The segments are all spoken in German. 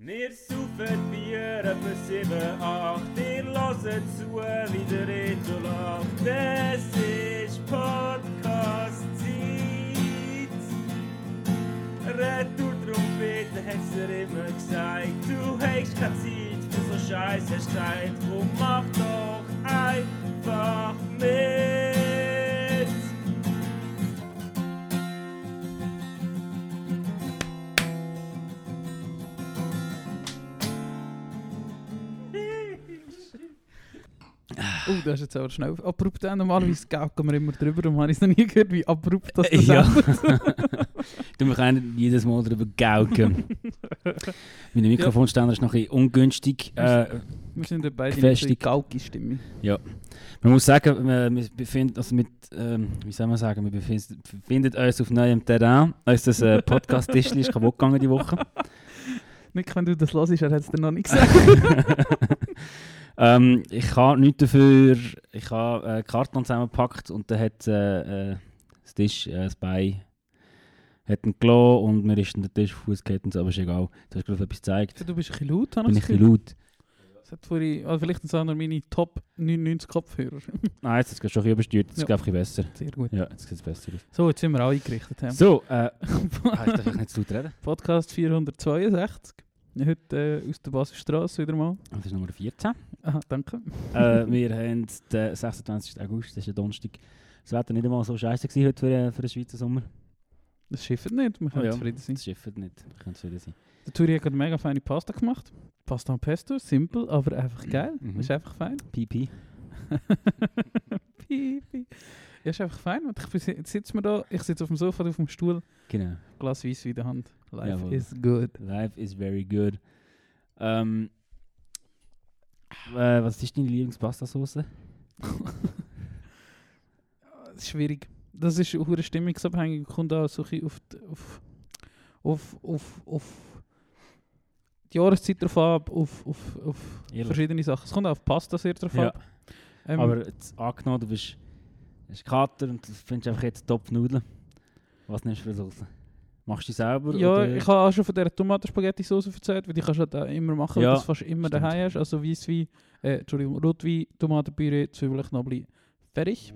Wir saufen Bier etwa 7, 8, ihr hört zu, wie der Reto lacht. Es ist Podcast-Zeit. Retour-Trompete hat's dir immer gesagt, du hast keine Zeit für so Scheiß, hast gesagt, drum mach doch einfach mit. Oh, das ist jetzt aber schnell. Abrupt auch. Normalerweise gauken wir immer drüber und habe ich es noch nie gehört, wie abrupt das das Ja. endet. Du, wir können jedes Mal darüber gauken. Mein Mikrofonständer ist noch ein bisschen ungünstig. Äh, Wir sind ja beide in Gefestigt. der Gauki-Stimme. man muss sagen, wir, wir befinden, also mit, ähm, wie soll man sagen, wir befinden, befinden uns auf neuem Terrain. Unser äh, Podcast-Tischchen ist kaputt gegangen die Woche. Nicht, wenn du das hörst, er hat es dir noch nicht gesagt. Ähm, ich habe nichts dafür. Ich habe äh, Karton zusammengepackt und dann hat äh, äh, das Tisch, äh, das Bein, hat ihn gelassen und mir ist dann der Tisch auf Fuß so, aber ist egal. Du hast gerade etwas gezeigt. du bist ein bisschen laut, habe Bin ich ein bisschen laut? Das hat vorhin, also vielleicht sind es auch noch meine Top 99 Kopfhörer. Nein, jetzt ist es schon ein bisschen übersteuert. Jetzt Ja. geht es ein bisschen besser. Sehr gut. Ja, jetzt sieht es besser aus. So, jetzt sind wir alle eingerichtet. Haben. So, äh, ah, ich darf nicht zu reden. Podcast 462. Heute äh, aus der Basisstraße wieder mal. Das ist Nummer 14. Aha, danke. äh, wir haben den 26. August, das ist ein Donnerstag. Das Wetter nicht einmal so scheiße gewesen heute für, äh, für den Schweizer Sommer. Das schifft nicht, wir können Oh ja. zufrieden sein. Das schifft nicht. Wir können zufrieden sein. Der Turi hat gerade mega feine Pasta gemacht. Pasta und Pesto, simpel, aber einfach geil. Mhm. Ist einfach fein. PP. Pipi. Ja, ist einfach fein. Und ich sitzen wir da, ich sitze auf dem Sofa, auf dem Stuhl, Genau. Glas Weiss in der Hand. Life Jawohl. is good. Life is very good. Ähm, äh, was ist deine Lieblingspastasauce? Das ist schwierig. Das ist auch stimmungsabhängig. Kommt auch so auf, die- auf, auf, auf, auf die Jahreszeit drauf ab, auf, auf, auf Ehrlich? verschiedene Sachen. Es kommt auch auf Pasta sehr drauf Ja. ab. Ähm, Aber jetzt angenommen, du bist, bist Kater und du findest einfach jetzt Top-Nudeln. Was nimmst du für Sauce? Machst du die selber? ja, oder? ich habe auch schon von dieser Tomatenspaghetti-Sauce erzählt, weil die kannst du halt immer machen, Ja, weil du das fast immer stimmt. daheim hast. Also Weisswein, äh, Entschuldigung, Rotwein, Tomatenpüree, Zwiebeln, Knoblauch, fertig.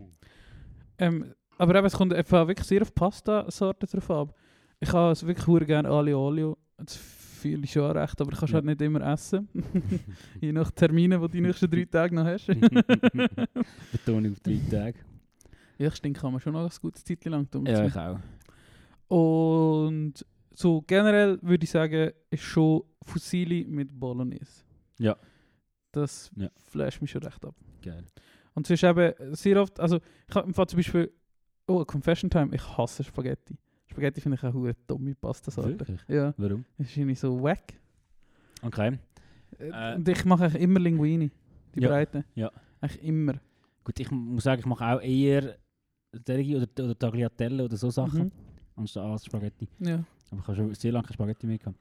Ähm, aber eben, es kommt einfach wirklich sehr auf Pasta-Sorten drauf ab. Ich habe es wirklich sehr gerne Aglio Olio. Das fühle ich schon recht, aber ich kann es Ja. halt nicht immer essen. Je nach Terminen, die du die nächsten drei Tage noch hast. Betonung auf drei Tage. Ja, stimmt, kann man schon noch ein gutes Zeit lang tun. Ja, ich auch. Und so generell würde ich sagen, ist schon Fusilli mit Bolognese. Ja. Das Ja. flasht mich schon recht ab. Geil. Und es ist eben sehr oft, also ich habe im Fall zum Beispiel, oh, Confession Time, ich hasse Spaghetti. Spaghetti finde ich auch eine dumme Pasta-Sorte. Wirklich? Ja, Warum? das ist irgendwie so wack. Okay. Äh, Äh. Und ich mache eigentlich immer Linguini, die Ja, breiten. ja. Eigentlich immer. Gut, ich muss sagen, ich mache auch eher Derigi oder, oder Tagliatelle oder so Sachen, Mhm. anstatt als Spaghetti. Ja. Aber ich habe schon sehr lange Spaghetti mehr gehabt.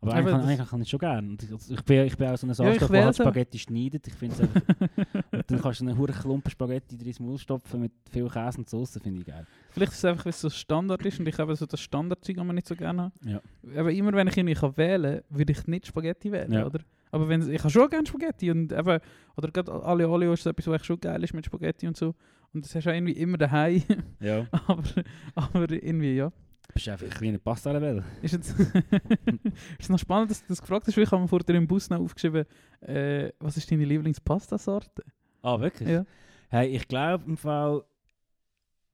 Aber Aber eigentlich, kann, das- eigentlich kann ich schon gerne. Und Ich, bin, ich bin auch so ein Ja, ich Arschloch, der halt. Spaghetti schneidet. Ich finde es einfach... dann kannst du einen hohen Klumpen Spaghetti drin ins Maul stopfen mit viel Käse und Soße, finde ich geil. Vielleicht ist es einfach, weil es so Standard ist und ich eben so das Standardzeug aber nicht so gerne habe. Ja. Aber immer wenn ich irgendwie kann wählen kann, würde ich nicht Spaghetti wählen, Ja. oder? Aber wenn, ich habe schon gerne Spaghetti und eben, oder gerade Aglio Olio ist so etwas, was echt schon geil ist mit Spaghetti und so. Und das hast du auch irgendwie immer daheim. Ja. aber, aber irgendwie, ja. Bist du einfach ein kleiner Pasta-Rebell? Ist jetzt ist noch spannend, dass du das gefragt hast, ich habe mir vorher im Bus noch aufgeschrieben, äh, was ist deine Lieblingspasta-Sorte? Ah, wirklich? Ja. Hey, ich glaube im Fall...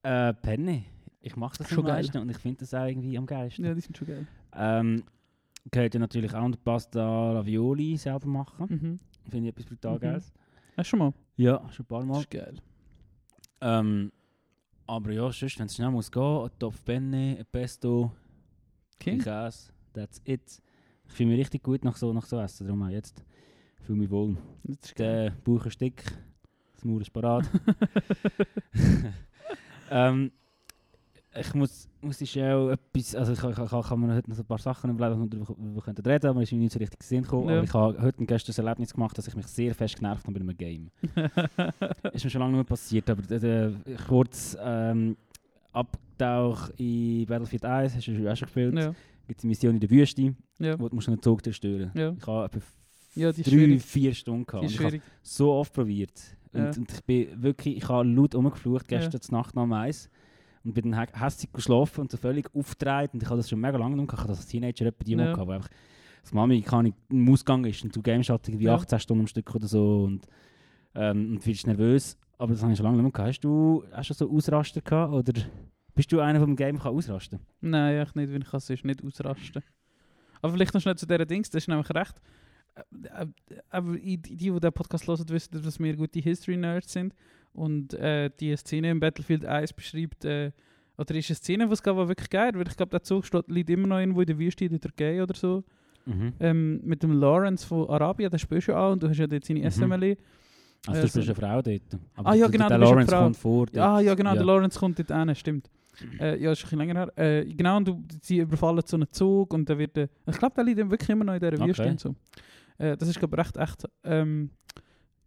Äh, Penne. Ich mache das Schon am meisten und ich finde das auch irgendwie am geilsten. Ja, die sind schon geil. Ähm, könnt ihr natürlich auch die Pasta Ravioli selber machen. Mhm. Finde ich etwas brutal Mhm. geiles. Hast du schon mal? Ja, schon ein paar Das Mal. ist geil. Ähm, aber ja, sonst, wenn es schnell muss gehen, ein Topf Penne, ein Pesto, ein King? Käse, that's it. Ich fühle mich richtig gut nach so, nach so Essen, darum auch jetzt fühle mich wohl. Der Bauch ist dick, das Maul ist parat. ähm, ich muss, muss ich auch etwas, also ich, ich, ich, kann mir heute noch ein paar Sachen überlegen, die wir darüber darüber könnten reden, aber es ist mir nicht so richtig Sinn gekommen. Ja. Aber ich habe heute und gestern ein Erlebnis gemacht, dass ich mich sehr fest genervt habe bei einem Game. ist mir schon lange nicht mehr passiert, aber äh, kurz ähm, Abtauch in Battlefield 1, hast du auch schon gespielt. ja. gibt es eine Mission in der Wüste, Ja, wo du musst einen Zug zerstören ja. Ich habe etwa ja ist drei, schwierig. vier Stunden gehabt. Ist ich habe so oft probiert. Und, und ich bin wirklich, ich habe laut rumgeflucht gestern Ja. Nacht nach dem Eis. Und bin dann hä- hässlich geschlafen und so völlig aufgedreht. Und ich habe das schon mega lange nicht mehr gehabt. Ich habe das als Teenager etwa die Ja. gehabt, wo einfach das Mami kann im Ausgang ist und du games halt irgendwie Ja. 18 Stunden am Stück oder so und, ähm, und wirst nervös. Aber das habe ich schon lange nicht mehr gehabt. Hast du, hast du so Ausraster gehabt oder bist du einer, der im Game kann ausrasten Nein, ich nicht, weil ich kann sonst nicht ausrasten. Aber vielleicht noch schnell zu dieser Dings, das ist nämlich recht. Äh, äh, Aber die, die, die den Podcast hören, wissen, dass wir gute History-Nerds sind. Und äh, die Szene im Battlefield 1 beschreibt, äh, oder ist eine Szene, die es gab, die wirklich geil weil ich glaube, der Zug steht, liegt immer noch irgendwo in der Wüste in der Türkei oder so. Mhm. Ähm, mit dem Lawrence von Arabien, der spielst du auch und du hast ja dort seine Mhm. SMLE. Also Äh, du bist eine Frau dort. Aber Ah ja, der- genau, Der du bist eine Lawrence kommt vor. dort. Ah ja, genau, Ja. der Lawrence kommt dort hin, stimmt. Äh, ja, ist ein bisschen länger her. Äh, genau, und du, sie überfallen so einen Zug und dann wird der, Ich glaube, der liegt wirklich immer noch in dieser Okay. Wüste und so. Äh, das ist, glaube ich, recht echt. Ähm,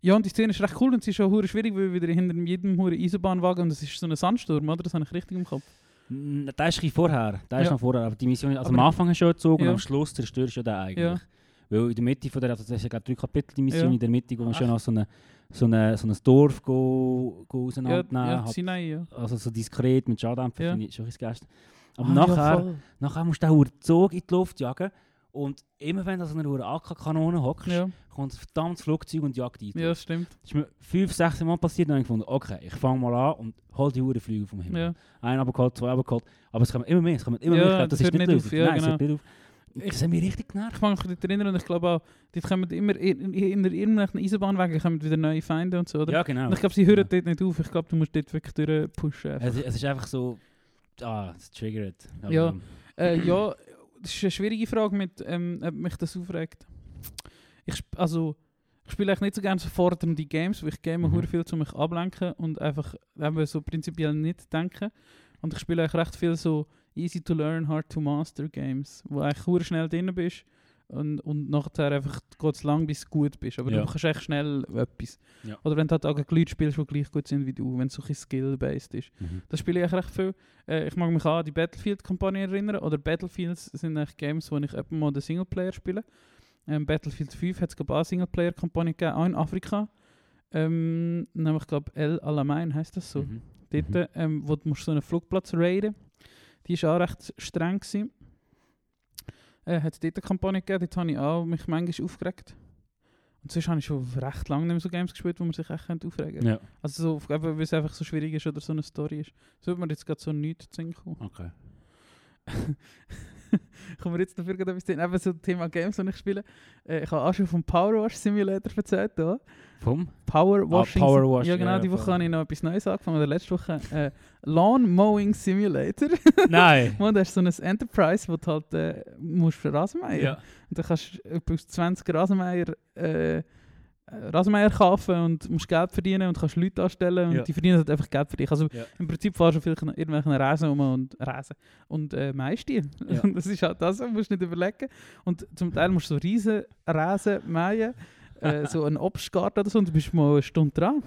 ja, und die Szene ist recht cool und sie ist schon hure schwierig, weil wieder hinter jedem hure Eisenbahnwagen und das ist so ein Sandsturm, oder? Das habe ich richtig im Kopf. Der ist ein vorher. Der ist Ja. noch vorher. Aber die Mission, also Aber- am Anfang hast du schon gezogen Ja. und am Schluss zerstörst du den eigentlich. Ja. Weil in der Mitte von der, also das ist ja gerade drei Kapitel, die Mission, Ja. in der Mitte, wo man schon noch so, eine, so, eine, so ein Dorf go, go Ja, auseinandernehmen ja, hat. Sinai, ja. Also so diskret mit Schadendämpfer, Ja. finde ich schon ein geil. Aber Ah, nachher, Ja, nachher musst du den Zug in die Luft jagen und immer wenn du an einer AK-Kanone hockst, ja, kommt ein verdammtes Flugzeug und jagt dich. ja, stimmt. Das ist mir fünf, sechs Mal passiert und ich gefunden, okay, ich fange mal an und hol die Uhren Flüge vom Himmel. Ja. Einen abgeholt, zwei abgeholt. Aber es kommen immer mehr, es kommen immer Ja, mehr. Ich glaube, das das, ist nicht auf, ja, Nein, es genau. hört nicht auf. Ich- Das hat mich richtig genervt. Ich kann mich daran erinnern und ich glaube auch, die kommen immer in, in, in irgendwelchen Eisenbahnwagen kommen wieder neue Feinde und so, oder? Ja, genau. Und ich glaube, sie hören Ja. dort nicht auf. Ich glaube, du musst dort wirklich durchpushen. Es, es ist einfach so, ah, es triggert. Ja. Äh, ja, das ist eine schwierige Frage, mit, ähm, ob mich das aufregt. Ich, also, ich spiele eigentlich nicht so gerne so fordernde Games, weil ich game Mhm. viel, um mich ablenken und einfach eben so prinzipiell nicht denken. Und ich spiele eigentlich recht viel so easy to learn, hard to master Games, wo eigentlich schnell drin bist und, und nachher einfach geht es lang, bis du gut bist. Aber Ja. du kannst echt schnell etwas. Ja. Oder wenn du halt auch gegen Leute spielst, die gleich gut sind wie du, wenn es so ein skill-based ist. mhm. Das spiele ich recht viel. Äh, ich mag mich an die Battlefield-Kampagne erinnern. Oder Battlefields sind eigentlich Games, wo ich etwa mal den Singleplayer spiele. Ähm, Battlefield 5 hat es auch eine Singleplayer-Kampagne gegeben, auch in Afrika. Ähm, nämlich, glaube El Alamein heisst das so. Mhm. Dort, Mhm. ähm, wo du musst so einen Flugplatz raiden Die war auch recht streng. Gewesen. Äh, hat es dort eine Kampagne gegeben, dort habe ich auch mich manchmal aufgeregt. Und sonst habe ich schon recht lange nicht mehr so Games gespielt, wo man sich echt könnte aufregen könnte. Ja, Also so, weil es einfach so schwierig ist oder so eine Story ist. So wird mir jetzt gerade so nichts zu kommen. okay. Kommen wir jetzt dafür gerade etwas. Eben so Thema Games, die ich spiele. Äh, ich habe auch schon vom Power Wash Simulator erzählt. Hier. Vom? Power Washing. Ah, Power Ja genau, ja, die Woche habe ich noch etwas Neues angefangen. Oder letzte Woche. Äh, Lawn Mowing Simulator. Nein. Und das ist so ein Enterprise, wo du halt äh, musst für Rasenmäher. ja. Und dann kannst du aus 20 Rasenmäher, äh, äh, Rasenmäher kaufen und musst Geld verdienen und kannst Leute anstellen und Ja. die verdienen halt einfach Geld für dich. Also Ja. im Prinzip fahrst du vielleicht irgendwelchen Rasen um und Rasen und äh, Maisstiel. Ja. Und das ist halt das, du musst nicht überlegen. Und zum Teil musst du so riesen Rasen mähen, äh, so einen Obstgarten oder so und du bist mal eine Stunde dran.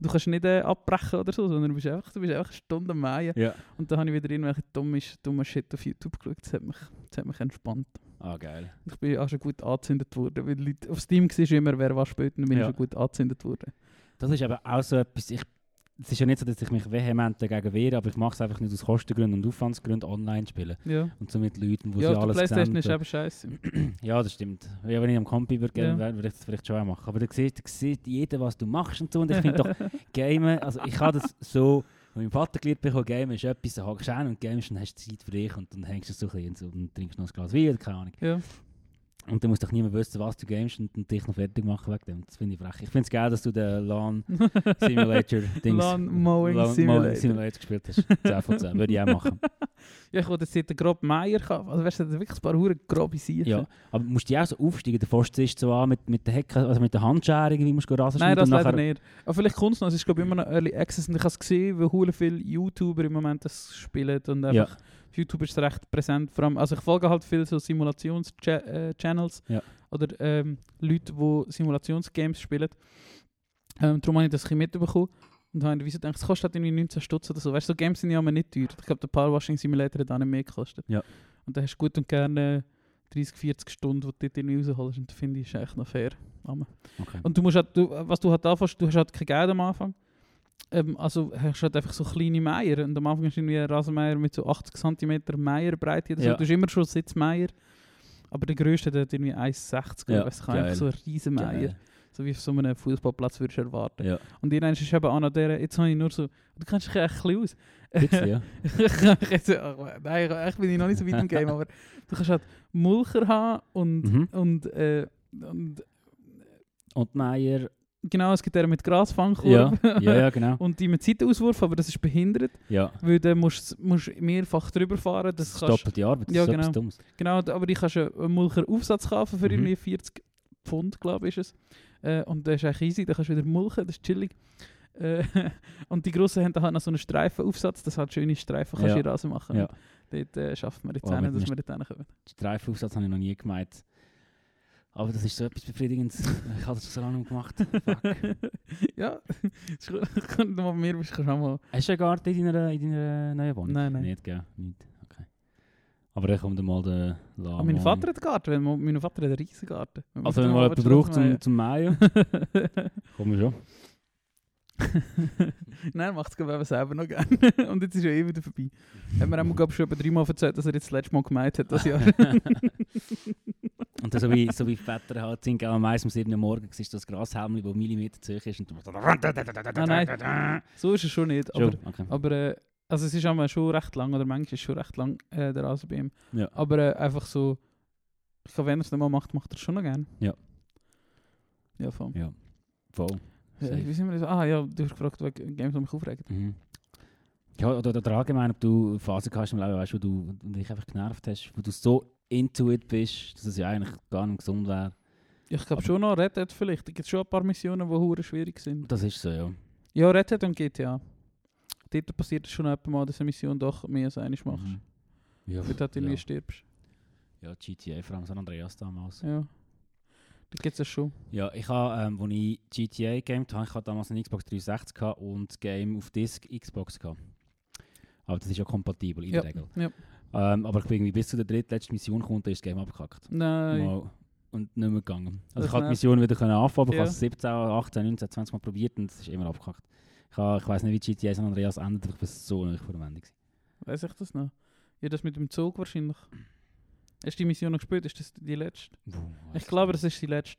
Du kannst nicht äh, abbrechen oder so, sondern du bist einfach, du bist einfach eine Stunde mähen. Und dann habe ich wieder irgendwelche dumme, dumme Shit auf YouTube geschaut. Das hat mich, das hat mich entspannt. Ah, geil. Ich bin auch schon gut angezündet worden, weil Leute auf Steam war immer, wer was spielt, und bin Ja. ich schon gut angezündet worden. Das ist aber auch so etwas, ich, es ist ja nicht so, dass ich mich vehement dagegen wehre, aber ich mache es einfach nicht aus Kostengründen und Aufwandsgründen online spielen. Ja, Und so mit Leuten, wo ja sie alles Playstation sehen. ist eben scheiße. Ja, das stimmt. Ja, wenn ich am Kompi würde Ja. würde ich das vielleicht schon auch machen. Aber da sieht, da sieht jeder, was du machst und so. Und ich finde doch, Gamen, also ich habe das so, wenn mein Vater gelernt bekommen, Gamen ist etwas, da hockst du und gamest, dann hast du Zeit für dich und dann hängst du so ein bisschen und, trinkst noch ein Glas Wein keine Ahnung. ja. Und dann muss doch niemand wissen, was du gamest und, und dich noch fertig machen wegen dem. Das finde ich frech. Ich finde es geil, dass du den LAN Simulator Dings Lawn Mowing Lawn Simulator. Simulator gespielt hast. 10 von 10. Würde ich auch machen. Ja, ich wollte jetzt den groben Meier kaufen. Also weißt du, wirklich ein paar hure grobe Siechen. Ja. Aber musst du auch so aufsteigen? Der Forst ist so an mit, mit der Hecke, also mit der Handschere, irgendwie musst du Rasen Nein, das leider nicht. Aber vielleicht kommt es noch. Es ist glaube ich immer noch Early Access und ich habe es gesehen, hure viele YouTuber im Moment das spielen und Ja. Auf YouTube ist es recht präsent. Vor allem, also ich folge halt viel so Simulations-Channels Ja. oder ähm, Leute, die Simulationsgames spielen. Ähm, darum habe ich das ein bisschen mitbekommen. Und habe wieso gedacht, es kostet halt irgendwie 19 Stutz oder so. Weißt du, so Games sind ja immer nicht teuer. Ich glaube, der Power Washing Simulator hat auch nicht mehr gekostet. Ja. Und dann hast du gut und gerne 30, 40 Stunden, die du dort irgendwie rausholst. Und das finde ich ist echt noch fair. Okay. Und du musst halt, du, was du halt anfängst, du hast halt kein Geld am Anfang. Ähm, also hast du halt einfach so kleine Meier. Und am Anfang du irgendwie einen Rasenmeier mit so 80 cm Meierbreite oder so. Ja. Du hast immer schon Sitzmeier. Aber der grösste der hat irgendwie 1,60 Ja, weiß ich einfach so ein riesen Meier. So wie auf so einem Fußballplatz würdest du erwarten. Ja, Und irgendwann ist eben noch der, jetzt habe ich nur so, du kennst dich echt ein bisschen aus. bitte, ja. Jetzt, ach, Nein, bin ich noch nicht so weit im Game, aber du kannst halt Mulcher haben und, Mhm. und, äh, und Und Meier, genau, es gibt den mit ja, Grasfangkurve ja, ja, genau. und die mit Seitenauswurf, aber das ist behindert, Ja, weil du musst, musst mehrfach drüber fahren. das Das ist kannst, doppelte Arbeit, das Ja, ist genau. Dummes. genau, aber die kannst du einen Mulcher Aufsatz kaufen für Mhm. irgendwie 40 Pfund, glaube ich, ist es. Äh, und das ist echt easy, da kannst du wieder mulchen, das ist chillig. Äh, und die grossen haben dann halt noch so einen Streifenaufsatz, dass halt schöne Streifen kannst Ja. du den Rasen machen. Ja. Dort äh, schaffen wir jetzt Oh, mit dass wir dort hinkommen. Streifenaufsatz habe ich noch nie gemeint. Aber das ist so etwas Befriedigendes. ich habe das so lange gemacht. Fuck. ja. Wenn du mal bei mir bist, du auch mal... Hast du einen Garten in deiner, in deiner neuen Wohnung? Nein, nein. Nicht, gell? Nicht. Okay. Aber dann kommt dann mal Lama. Ah, mein Vater hat einen Garten, mein Vater hat einen riesen Garten. Also wenn man jemanden braucht zum, zum Mähen, kommen wir schon. Nein, macht es eben selber noch gerne. Und jetzt ist er eh wieder vorbei. Hat mir auch schon etwa dreimal erzählt, dass er jetzt das letzte Mal gemeint hat, das Jahr. Und so wie, so wie Väter halt sind, auch meistens um 7 Uhr morgens ist das Grashelmli, das Millimeter zu hoch ist und Ah, nein. so ist es schon nicht. Aber, Schon, okay. aber äh, also es ist einmal schon recht lang, oder manchmal ist es schon recht lang, äh, der Rasen bei ihm. Ja. Aber äh, einfach so, ich glaube, wenn er es nicht mal macht, macht er es schon noch gerne. Ja. Ja, voll. Ja, voll. Ja, wie sind wir das? Ah ja, du hast gefragt, wegen Games, die mich aufregen. Mhm. Ja, oder, oder allgemein, ob du Phasen hast im Leben, weißt, wo du dich einfach genervt hast, wo du so into it bist, dass es ja eigentlich gar nicht gesund wäre. Ich glaube schon noch Red Dead vielleicht. Da gibt es schon ein paar Missionen, die hure schwierig sind. Das ist so, ja. Ja, Red Dead und GTA. Dort passiert es schon etwa mal, dass eine Mission doch mehr als einmal machst. Mhm. Ja, Weil du ja. stirbst. ja, GTA, vor allem San Andreas damals. Ja. Da gibt es das schon. Ja, ich habe, ähm, als ich GTA gamed habe, ich hatte damals eine Xbox 360 gehabt und das Game auf Disk Xbox gehabt. Aber das ist ja kompatibel in Ja. der Regel. Ja. Ähm, aber ich bin irgendwie bis zu der drittletzten Mission gekommen, da ist das Game abgekackt. Nein. Mal und nicht mehr gegangen. Das Also ich habe die. Mission wieder können anfangen, aber ich Ja. habe es 17, 18, 19, 20 Mal probiert und es ist immer abgekackt. Ich, habe, ich weiß nicht, wie GTA San Andreas endet, aber ich bin so nicht vor Wende. gewesen. Weiß ich das noch? Ja, das mit dem Zug wahrscheinlich. Hast du die Mission noch gespielt? Ist das die letzte? Puh, Ich glaube, das ist die letzte.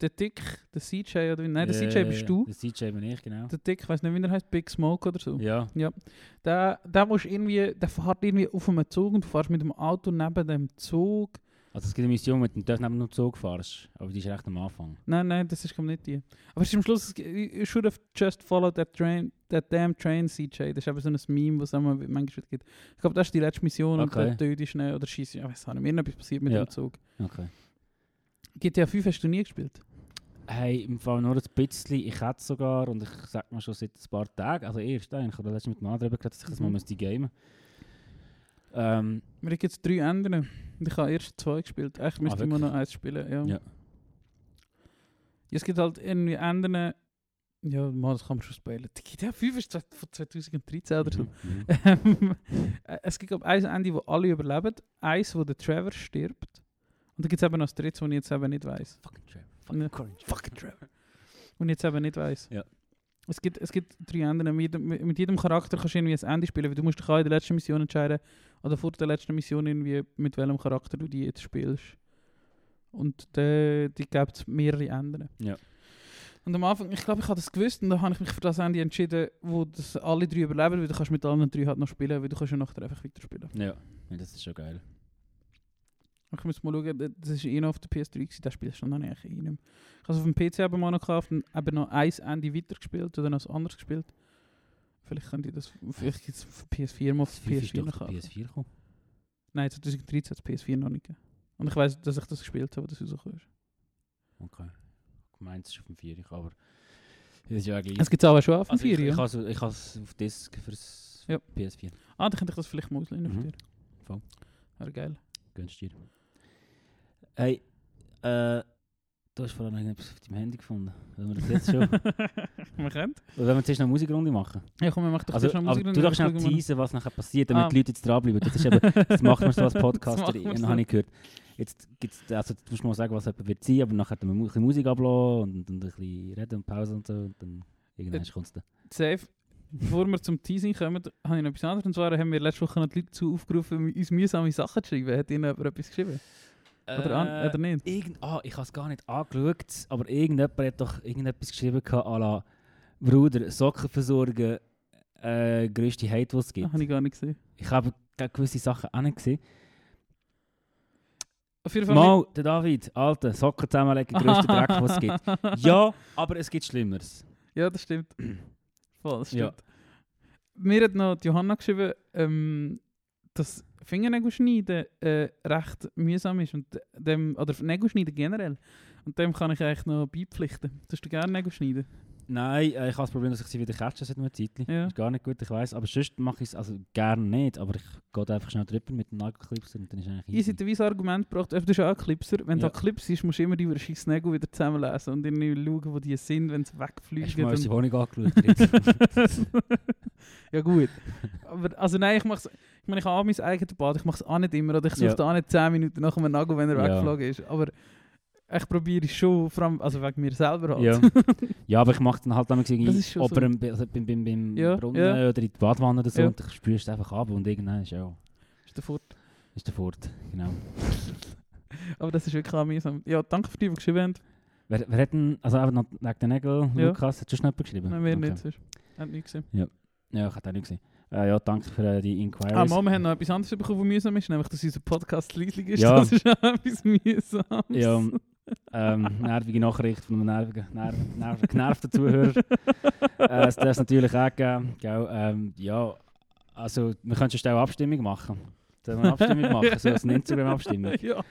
Der Dick, der CJ oder wie? Nein, der Ja, CJ ja, bist ja. du. Der CJ bin ich, genau. Der Dick, ich weiß nicht, wie der heißt, Big Smoke oder so. Ja, Der, der musst irgendwie, der fährt irgendwie auf einem Zug und du fährst mit dem Auto neben dem Zug. Also es gibt eine Mission, mit dem du neben dem Zug fahrst, aber die ist recht am Anfang. Nein, nein, das ist nicht die. Aber es ist am Schluss, you should have just followed that train, that damn train, CJ. Das ist eben so ein Meme, was es immer manchmal gibt. Ich glaube, das ist die letzte Mission Okay. und der dich schnell oder schießt Ich weiß auch nicht, mir ist etwas passiert mit Ja. dem Zug. Okay. GTA 5 hast du nie gespielt? Hey, im Fall nur ein bisschen. Ich hätte sogar, und ich sag mal schon seit ein paar Tagen, also erst eigentlich, oder letztens mit dem anderen dass ich das mal Mhm. müsste gamen. Ähm, Mir gibt es drei Enden. Und ich habe erst zwei gespielt. Eigentlich müsste ich immer Ah, wirklich? noch eins spielen. Ja. Ja. Ja, Es gibt halt irgendwie Enden. Ja, mal, das kann man schon spielen. Die GTA 5 ist von 2013 oder so. mhm, es gibt ein Ende, wo alle überleben. Eins, wo der Trevor stirbt. Und dann gibt es eben noch das dritte, das ich jetzt eben nicht weiß. Fucking Trevor. Ja. Fucking Courage. Fucking Trevor. Und ich jetzt eben nicht weiß. Ja. Es gibt, es gibt drei Enden. Mit jedem, mit jedem Charakter kannst du irgendwie ein Ende spielen, weil du musst dich auch in der letzten Mission entscheiden, oder vor der letzten Mission irgendwie, mit welchem Charakter du die jetzt spielst. Und de, die gibt es mehrere Enden. Ja. Und am Anfang, ich glaube, ich habe das gewusst und dann habe ich mich für das Ende entschieden, wo das alle drei überleben, weil du kannst mit allen drei halt noch spielen, weil du kannst ja nachher einfach weiterspielen. Ja. ja, das ist schon geil. Ich muss mal schauen, das ist eh noch auf der PS3 gewesen, das spielst du noch nicht. Ich habe es auf dem PC eben mal noch gekauft und eben noch ein Ende weitergespielt oder noch was anderes gespielt. Vielleicht könnt ihr das, vielleicht gibt es auf PS4 mal auf Das der Fünf ist PS4 doch noch kaufen. PS4 gekommen. Nein, 2013 hat es PS4 noch nicht gegeben. Und ich weiß, dass ich das gespielt habe, das rausgekommen ist. Okay. Ich meine, es ist auf dem 4, aber das ist ja gleich. Es gibt es aber schon auf dem Also 4, ich, ich ja? habe es ich auf Disk fürs Ja. PS4. Ah, dann könnte ich das vielleicht mal ausleihen Mhm. auf dir. Voll. Wäre geil. Gönnst dir. Hey, äh, du hast vorhin irgendetwas auf deinem Handy gefunden. Wenn wir das jetzt schon... Man kennt. Oder wenn wir jetzt noch eine Musikrunde machen. Ja, komm, wir machen doch Also, zuerst noch aber Musik. du darfst schnell wir noch. teasen, was nachher passiert, damit Ah. die Leute jetzt dranbleiben. Das, ist eben, das machen wir so als Podcaster, wir das habe ich gehört. Jetzt gibt's, also du musst mal sagen, was jemand wird sein, aber nachher dann ein bisschen Musik ablassen und, und ein bisschen reden und Pause und so. Und dann irgendwann kommt es dann. Safe. Bevor wir zum Teasing kommen, habe ich noch etwas anderes. Und zwar haben wir letzte Woche noch die Leute dazu aufgerufen, uns mühsame Sachen zu schreiben. Hat Ihnen jemand etwas geschrieben? Oder, an, Äh, oder nicht? Irgend, ah, ich habe es gar nicht angeschaut, aber irgendjemand hat doch irgendetwas geschrieben, à la Bruder, Socken versorgen, äh, grösste Hate, was es gibt. Habe ich gar nicht gesehen. Ich habe ge- gewisse Sachen auch nicht gesehen. Auf jeden Fall. Mal, der David, Alter, Socken zusammenlegen, grösste Dreck, was es gibt. Ja, aber es gibt Schlimmeres. Ja, das stimmt. Voll, das stimmt. Ja. Mir hat noch die Johanna geschrieben, ähm, dass Fingernägel schneiden äh, recht mühsam ist. Und dem, oder Nägel schneiden generell. Und dem kann ich eigentlich noch beipflichten. Tust du gerne Nägel schneiden? Nein, äh, ich habe das Problem, dass ich sie wieder catche seit einem Zeitchen. Ja. Ist gar nicht gut, ich weiß. Aber sonst mache ich es also gerne nicht. Aber ich gehe einfach schnell drüber mit dem Nagelclipser und dann ist eigentlich Ich easy. hätte ein Argument gebracht, äh, du bist auch ein Clipser. Wenn Ja. du clipsst, musst du immer die scheiß Nägel wieder zusammenlesen und irgendwie schauen, wo die sind, wenn sie wegfliegen. mal unsere und- Wohnung angeschaut? ja gut. Aber also nein, ich mache ich meine, ich habe auch mein eigenes Bad, ich mache es auch nicht immer. Oder ich suche Ja. auch nicht 10 Minuten nach einem Nagel, wenn er Ja. weggeflogen ist. Aber ich probiere es schon, vor allem, also wegen mir selber halt. ja. ja, aber ich mache dann halt damals irgendwie ober so. im- also beim, beim, beim Ja, Brunnen ja. oder in die Badwanne oder so Ja. und ich spüre es einfach ab und irgendwann ist ja, ist der Furt. ist der Fort. Genau. Aber das ist wirklich auch mühsam. Ja, danke für die, die geschrieben haben. Wer, wer hat denn, also eben noch wegen den Nägeln, Ja. Lukas, hat schon jemand geschrieben? Nein, wir Okay. nicht. Sonst. Hat nichts gesehen. Ja, ich hatte auch nicht gesehen. Äh, ja, danke für äh, die Inquiries. Ah, Mama hat noch etwas anderes bekommen, was mühsam ist, nämlich, dass unser Podcast leislich ist. Ja. Das ist auch etwas mühsames. Ja, ähm, nervige Nachricht von einem nervigen, nerv, nerv, genervten Zuhörer. äh, darf es natürlich auch geben. Gell? Ähm, ja, also wir können schon eine Abstimmung machen. Sollen wir eine Abstimmung machen? So eine Instagram-Abstimmung. ja.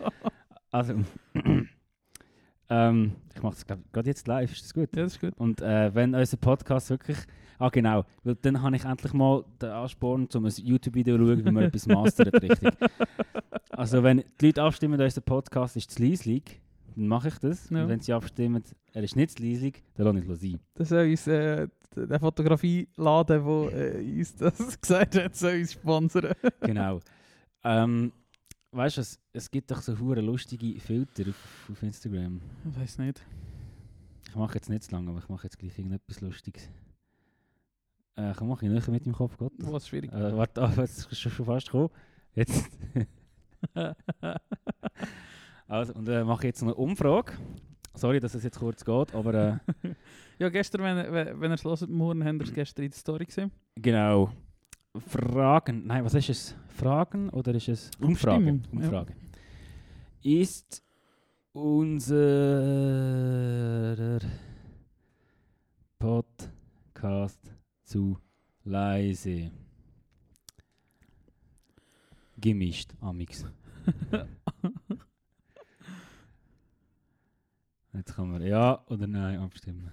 Also, ähm, ich mache es gerade jetzt live, ist das gut? ja, das ist gut. Und äh, wenn unser Podcast wirklich... Ah genau, weil dann habe ich endlich mal den Ansporn, um ein YouTube-Video zu schauen, wie man etwas mastert, richtig. Also wenn die Leute abstimmen, unser Podcast ist zu leislich, dann mache ich das. Ja. Und wenn sie abstimmen, er ist nicht zu leislich, dann lasse ich es sein. Das soll uns, äh, der Fotografieladen, der äh, uns das gesagt hat, soll uns sponsern. Genau. ähm, weißt du, es, es gibt doch so hure lustige Filter auf, auf Instagram. Ich weiß nicht. Ich mache jetzt nicht zu lange, aber ich mache jetzt gleich irgendetwas Lustiges. Äh, ich näher mit dem Kopf, Gott. Was schwierig. Äh, warte, ah, jetzt ist schon fast gekommen. Jetzt. also, und äh, mache jetzt noch eine Umfrage. Sorry, dass es jetzt kurz geht, aber äh, ja, gestern, wenn, wenn, wenn ihr es hört, morgen habt ihr es gestern in der Story gesehen. genau. Fragen, nein, was ist es? Fragen oder ist es Umfrage? Abstimmung, ja. Umfrage. Ist unser Podcast zu leise? Gemischt, Amix. Jetzt kann man ja oder nein abstimmen.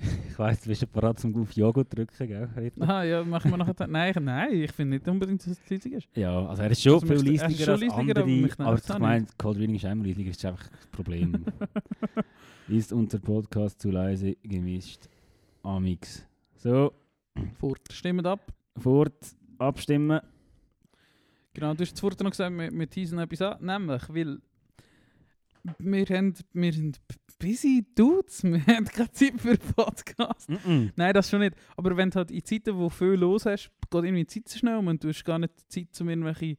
Ich weiss, du bist ja parat zum auf Joghurt drücken, gell? Rita? Aha, ja, machen wir nachher. Nein, nein, ich finde nicht unbedingt, dass es leisig ist. Ja, also er ist schon Also viel er schon als aber andere, aber, ich meine, Cold Reading ist einmal leislicher, das ist einfach das Problem. ist unser Podcast zu leise gemischt? Amix. So, Fort. Stimmt ab. fort, abstimmen. Genau, du hast zuvor noch gesagt, wir, wir teasen etwas an. Nämlich, weil wir, haben, wir sind busy Dudes. Wir haben keine Zeit für Podcast. Mm -mm. Nein, das schon nicht. Aber wenn du halt in Zeiten, wo viel los hast, geht irgendwie die Zeit zu schnell und du hast gar nicht Zeit, um irgendwelche...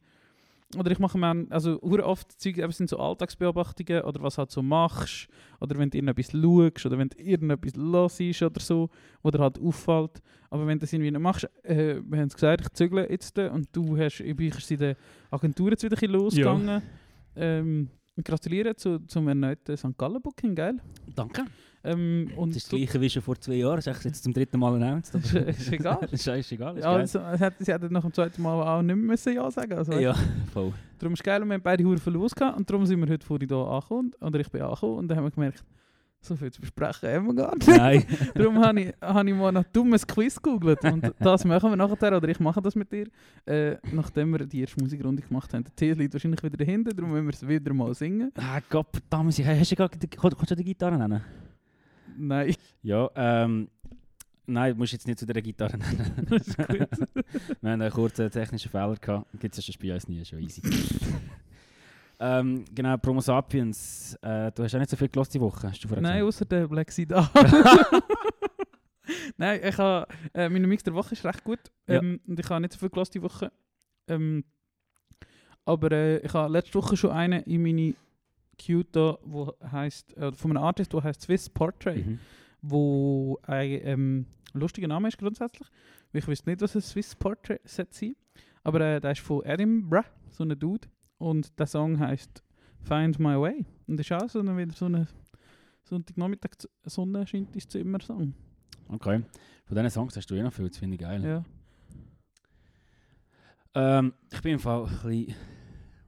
Oder ich mache mir, also oft Zeug, eben sind so Alltagsbeobachtungen oder was halt so machst oder wenn du irgendetwas schaust oder wenn du irgendetwas hörst oder so, wo dir halt auffällt. Aber wenn du das irgendwie nicht machst, äh, wir haben es gesagt, ich zügle jetzt und du hast, bei euch ist in der Agentur jetzt wieder ein bisschen losgegangen. Ähm, gratuliere zu, zum erneuten St. Gallen-Booking, geil. Danke. Ähm, und das ist das gleiche wie schon vor zwei Jahren, das ist jetzt zum dritten Mal announced. Ist- ist egal. scheißegal, ist Ja, also, es hat, sie hätten nach dem zweiten Mal auch nicht mehr müssen Ja sagen also, Ja, voll. Darum ist es geil und wir haben beide Huren Verlust gehabt und darum sind wir heute vorhin hier angekommen, oder ich bin angekommen und dann haben wir gemerkt, So viel zu besprechen haben wir gar nicht. Nein. Darum habe ich, hab ich mal ein dummes Quiz gegoogelt. Und das machen wir nachher, oder ich mache das mit dir, äh, nachdem wir die erste Musikrunde gemacht haben. Der Tee liegt wahrscheinlich wieder dahinter, darum müssen wir es wieder mal singen. ah, Gott, verdammt. Hast du gerade... Kannst du die Gitarre nennen? Nein, Ja, ähm... Nein, du musst jetzt nicht zu dieser Gitarre nennen. das ist gut. Wir haben einen kurzen technischen Fehler gehabt. Gibt es ja bei uns nie, schon easy. Ähm, genau, Promo Sapiens. Äh, du hast auch nicht so viel gelost die Woche, hast du vorher Nein, außer der Black Sida. Nein, ich habe, äh, meine Mix der Woche ist recht gut. Ja. Ähm, Und ich habe nicht so viel gelassen die Woche. Ähm, aber äh, ich habe letzte Woche schon einen in meine da, wo heißt, äh, von einem Artist, der heißt Swiss Portrait, Mhm. wo ein ähm, lustiger Name ist grundsätzlich. Ich wüsste nicht, was ein Swiss Portrait sein. Aber äh, der ist von Edinburgh, so ein Dude. Und der Song heißt Find My Way. Und ist auch so eine, wieder so eine Sonntagnachmittag Sonne scheint ins Zimmer Song. Okay. Von diesen Songs hast du eh noch viel, das finde ich geil. Ja. Ähm, ich bin im Fall ein bisschen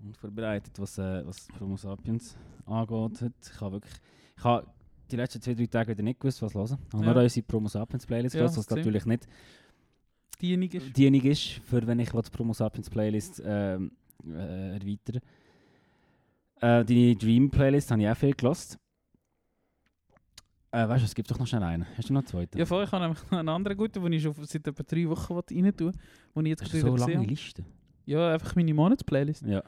unvorbereitet, was, äh, was Promo Sapiens angeht. Ich habe wirklich... Ich habe die letzten zwei, drei Tage wieder nicht gewusst, was hören. Ich habe Ja. nur unsere Promo Sapiens Playlist Ja, gehört, was natürlich nicht Diejenige ist. diejenige ist, für wenn ich die Promo Sapiens Playlist ähm, äh, erweitere. Äh, die Dream Playlist habe ich auch viel gelost. Äh, weißt du, es gibt doch noch schnell einen. Hast du noch einen zweiten? Ja, vorher habe ich nämlich noch einen anderen guten, den ich schon seit etwa drei Wochen rein den ich jetzt Hast du so lange. Liste? Ja, einfach meine Monatsplaylist. Ja.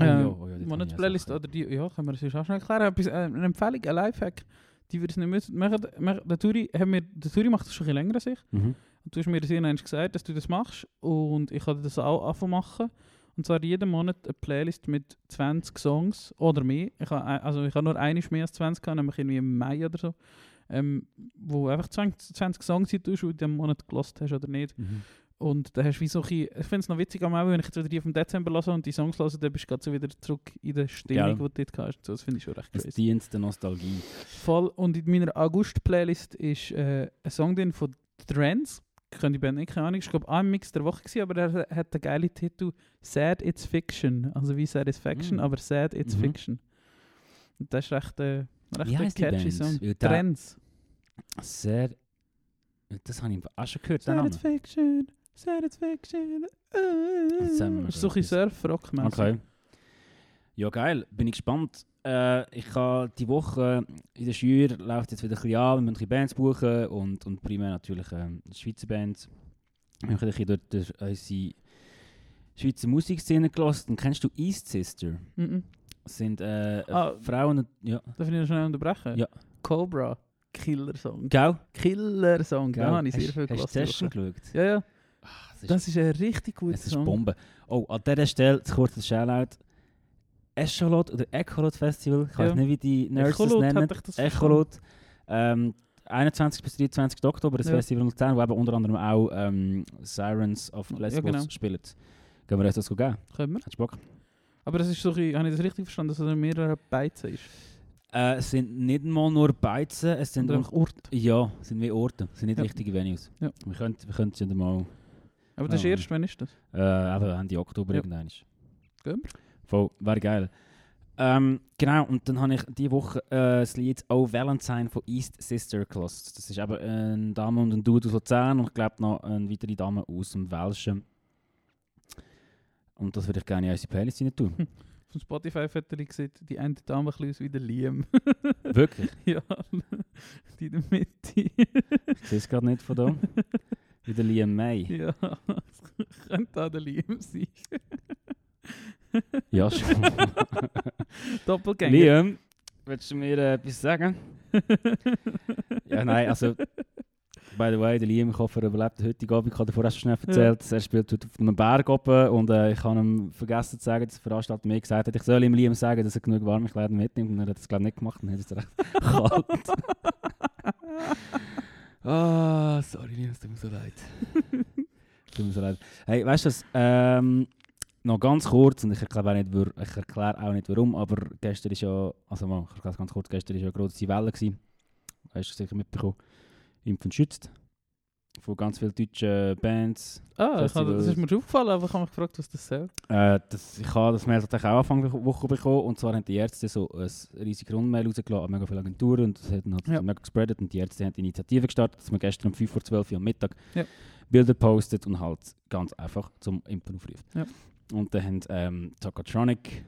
Ja, oh ja, Monatsplaylist auch oder die, ja, können wir sonst auch schnell erklären. Etwas, äh, eine Empfehlung, ein Lifehack, die wir es nicht müssen machen. machen- Der Turi, haben wir, der Turi macht das schon ein länger als ich. Mhm. Und du hast mir das irgendwann gesagt, dass du das machst. Und ich habe das auch anfangen machen. Und zwar jeden Monat eine Playlist mit 20 Songs oder mehr. Ich habe, ein- also ich habe nur eine mehr als 20 gehabt, nämlich irgendwie im Mai oder so. Ähm, wo einfach 20, 20 Songs sind, die du in diesem Monat gelost hast oder nicht. Mhm. Und da hast du wie so ein bisschen, ich finde es noch witzig am Ende, wenn ich jetzt wieder die vom Dezember lasse und die Songs höre, dann bist du gerade so wieder zurück in der Stimmung, Gell. die du dort hast. Das finde ich schon recht crazy. dient der Nostalgie. Voll. Und in meiner August-Playlist ist äh, ein Song drin von Trends. Ich kenne die Band nicht, keine Ahnung. Ich glaube, ein Mix der Woche gewesen, aber der hat den geilen Titel Sad It's Fiction. Also wie Satisfaction, Mm. aber Sad It's Mhm. Fiction. Und das ist recht, äh, recht Wie die catchy? Song. Trends. Sehr. Das habe ich auch schon gehört, den Namen. Satisfaction, Satisfaction. Uh. Jetzt haben wir Das ist so ein. Surf-Rock-mäßig. Okay. Ja, geil. Bin ich gespannt. Äh, ich habe die Woche in der Schür läuft jetzt wieder ein bisschen an. Wir müssen Bands buchen und, und primär natürlich ähm, Schweizer Bands. Wir haben ein bisschen dort durch unsere Schweizer Musikszene gelassen. Und kennst du East Sister? Mhm. Das sind äh, Ah. Frauen. Ja. Darf ich noch schnell unterbrechen? Ja. Cobra. Killer-Song. Gell? Killer-Song. Da habe ich sehr Hast- viel Hast du gelassen. das schon geschaut? Ja, ja. Ah, das ist, Das ist ein richtig guter es ist Song. Bombe. Oh, an dieser Stelle kurz ein Shoutout. Echolot oder Echolot Festival. Ich Ja. weiß nicht, wie die Nerds das Echolot nennen. hat ich das Echolot. Ähm, 21. bis 23. Oktober, das Ja. Festival in Luzern, wo eben unter anderem auch ähm, Sirens of Ja, Lesbos genau. spielen. Gehen wir uns das geben? Können wir. Hast du Bock? Aber das ist so, ein habe ich das richtig verstanden, dass es mehrere Beizen ist? Äh, es sind nicht mal nur Beizen, es sind auch, einfach Ort. ja, es sind wie Orte, es sind nicht Ja. richtige Venues. Ja. Wir können, wir ja mal, Aber das ist Ah. erst, wann ist das? äh, eben Ende Oktober Ja. irgendwann. Gehen wir? Voll, wäre geil. Ähm, genau, und dann habe ich diese Woche äh, das Lied «Oh Valentine» von East Sister gelassen. Das ist eben eine Dame und ein Dude aus Luzern und ich glaube noch eine weitere Dame aus dem Welschen. Und das würde ich gerne in unsere Playlist rein tun. Von Spotify-Foto sieht die eine Dame ein aus wie der Liam. Wirklich? ja, die in der Mitte. Ich sehe es gerade nicht von da. Wie der Liam May. ja, das könnte auch der Liam sein. Ja, schon. Doppelgänger. Liam, willst du mir äh, etwas sagen? Ja, nein, also... By the way, der Liam, ich hoffe, er überlebt heutigen Abend. Ich habe davor erst schnell erzählt, er spielt heute auf einem Berg oben und äh, ich habe ihm vergessen zu sagen, dass der Veranstalter mir gesagt hat, ich soll ihm Liam sagen, dass er genug warme Kleider mitnimmt und er hat das glaube ich nicht gemacht und dann hat es recht kalt. Ah, sorry Liam, es tut mir so leid. tut mir so leid. Hey, weißt du was, ähm, noch ganz kurz, und ich erkläre auch nicht, ich erkläre auch nicht warum, aber gestern ist ja, also mal, ich erkläre ganz kurz, gestern ist ja eine grosse Welle gewesen. Hast du sicher mitbekommen? Impfen schützt. von ganz vielen deutschen Bands. Ah, ich habe, das ist mir schon aufgefallen, aber ich habe mich gefragt, was das soll. Äh, das, ich habe das Mail tatsächlich auch Anfang der Woche bekommen. Und zwar haben die Ärzte so ein riesiges Rundmail rausgelassen an mega viele Agenturen. Und das hat dann halt Ja. mega gespreadet. Und die Ärzte haben die Initiative gestartet, dass man gestern um 5 vor 12 Uhr am Mittag Ja. Bilder postet und halt ganz einfach zum Impfen aufruft. Ja. Und dann haben ähm, Tokotronic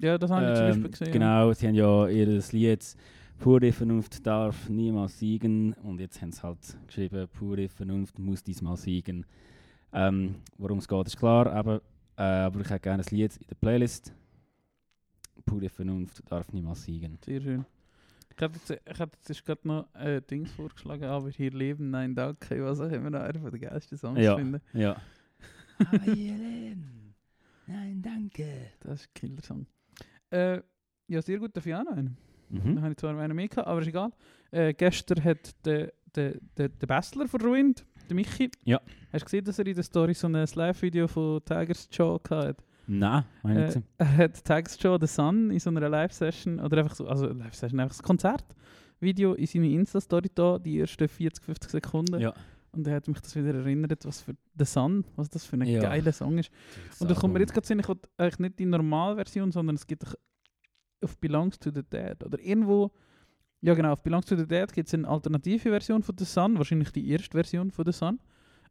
Ja, das habe ich zum Ähm, Beispiel gesehen. Genau, sie haben ja ihr Lied Pure Vernunft darf niemals siegen und jetzt haben sie halt geschrieben, pure Vernunft muss diesmal siegen. Ähm, Worum es geht, ist klar, aber, äh, aber ich hätte gerne ein Lied in der Playlist. Pure Vernunft darf niemals siegen. Sehr schön. Ich hätte jetzt, ich hätte jetzt gerade noch äh, Dings vorgeschlagen, aber hier leben, nein, danke, was auch immer noch einer von den geilsten Songs Ja. finde. Ja. Nein, danke. Das ist ein Killer-Song. Äh, ja, sehr gut, darf ich auch noch einen? Da Mhm. habe ich zwar einen mehr gehabt, aber ist egal. Äh, gestern hat der, der, der, der Bastler von Ruined, der Michi, Ja. hast du gesehen, dass er in der Story so ein Live-Video von Tigers Jaw hatte? Nein, meine ich Äh, nicht. er hat Tigers Jaw The Sun in so einer Live-Session, oder einfach so, also Live-Session, einfach das Konzertvideo in seine Insta-Story da, die ersten 40, 50 Sekunden. Ja. Und er hat mich das wieder erinnert, was für The Sun, was das für ein Ja. geiler Song ist. Und da kommt mir jetzt gerade Sinn, ich will eigentlich nicht die Normalversion, sondern es gibt auf Belongs to the Dead oder irgendwo, ja genau, auf Belongs to the Dead gibt es eine alternative Version von The Sun, wahrscheinlich die erste Version von The Sun.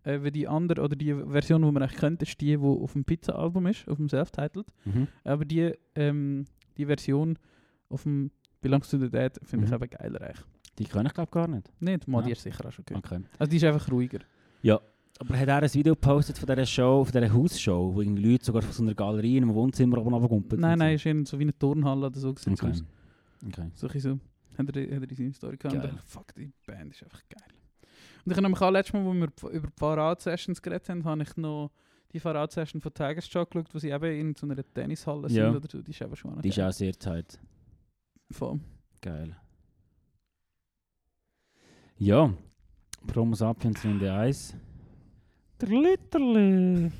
Äh, weil die andere, oder die Version, die man eigentlich kennt, ist die, die auf dem Pizza-Album ist, auf dem Self-Titled. Mhm. Aber die, ähm, die Version auf dem Belongs to the Dead finde ich Mhm. eben geiler eigentlich. Die kann ich glaube gar nicht. Nicht, mal Ja. die du sicher auch schon gehört. Okay. Also die ist einfach ruhiger. Aber hat er ein Video gepostet von dieser Show, von dieser Hausshow, wo irgendwie Leute sogar von so einer Galerie in einem Wohnzimmer oben runterkumpeln? Nein, nein, ist in so wie eine Turnhalle oder so. Okay. aus. okay. So, ein so. Hat er, hat er in seine Story gehabt. Und Geil. dachte, fuck, die Band ist einfach geil. Und ich habe nämlich auch letztes Mal, wo wir über die Fahrrad-Sessions geredet haben, habe ich noch die Fahrrad-Session von Tigers Jaw geschaut, wo sie eben in so einer Tennishalle Ja. sind oder so. Die ist eben schon Die ist geil. auch sehr tight. Voll. Geil. Ja, Promo Sapiens Runde 1. Literally.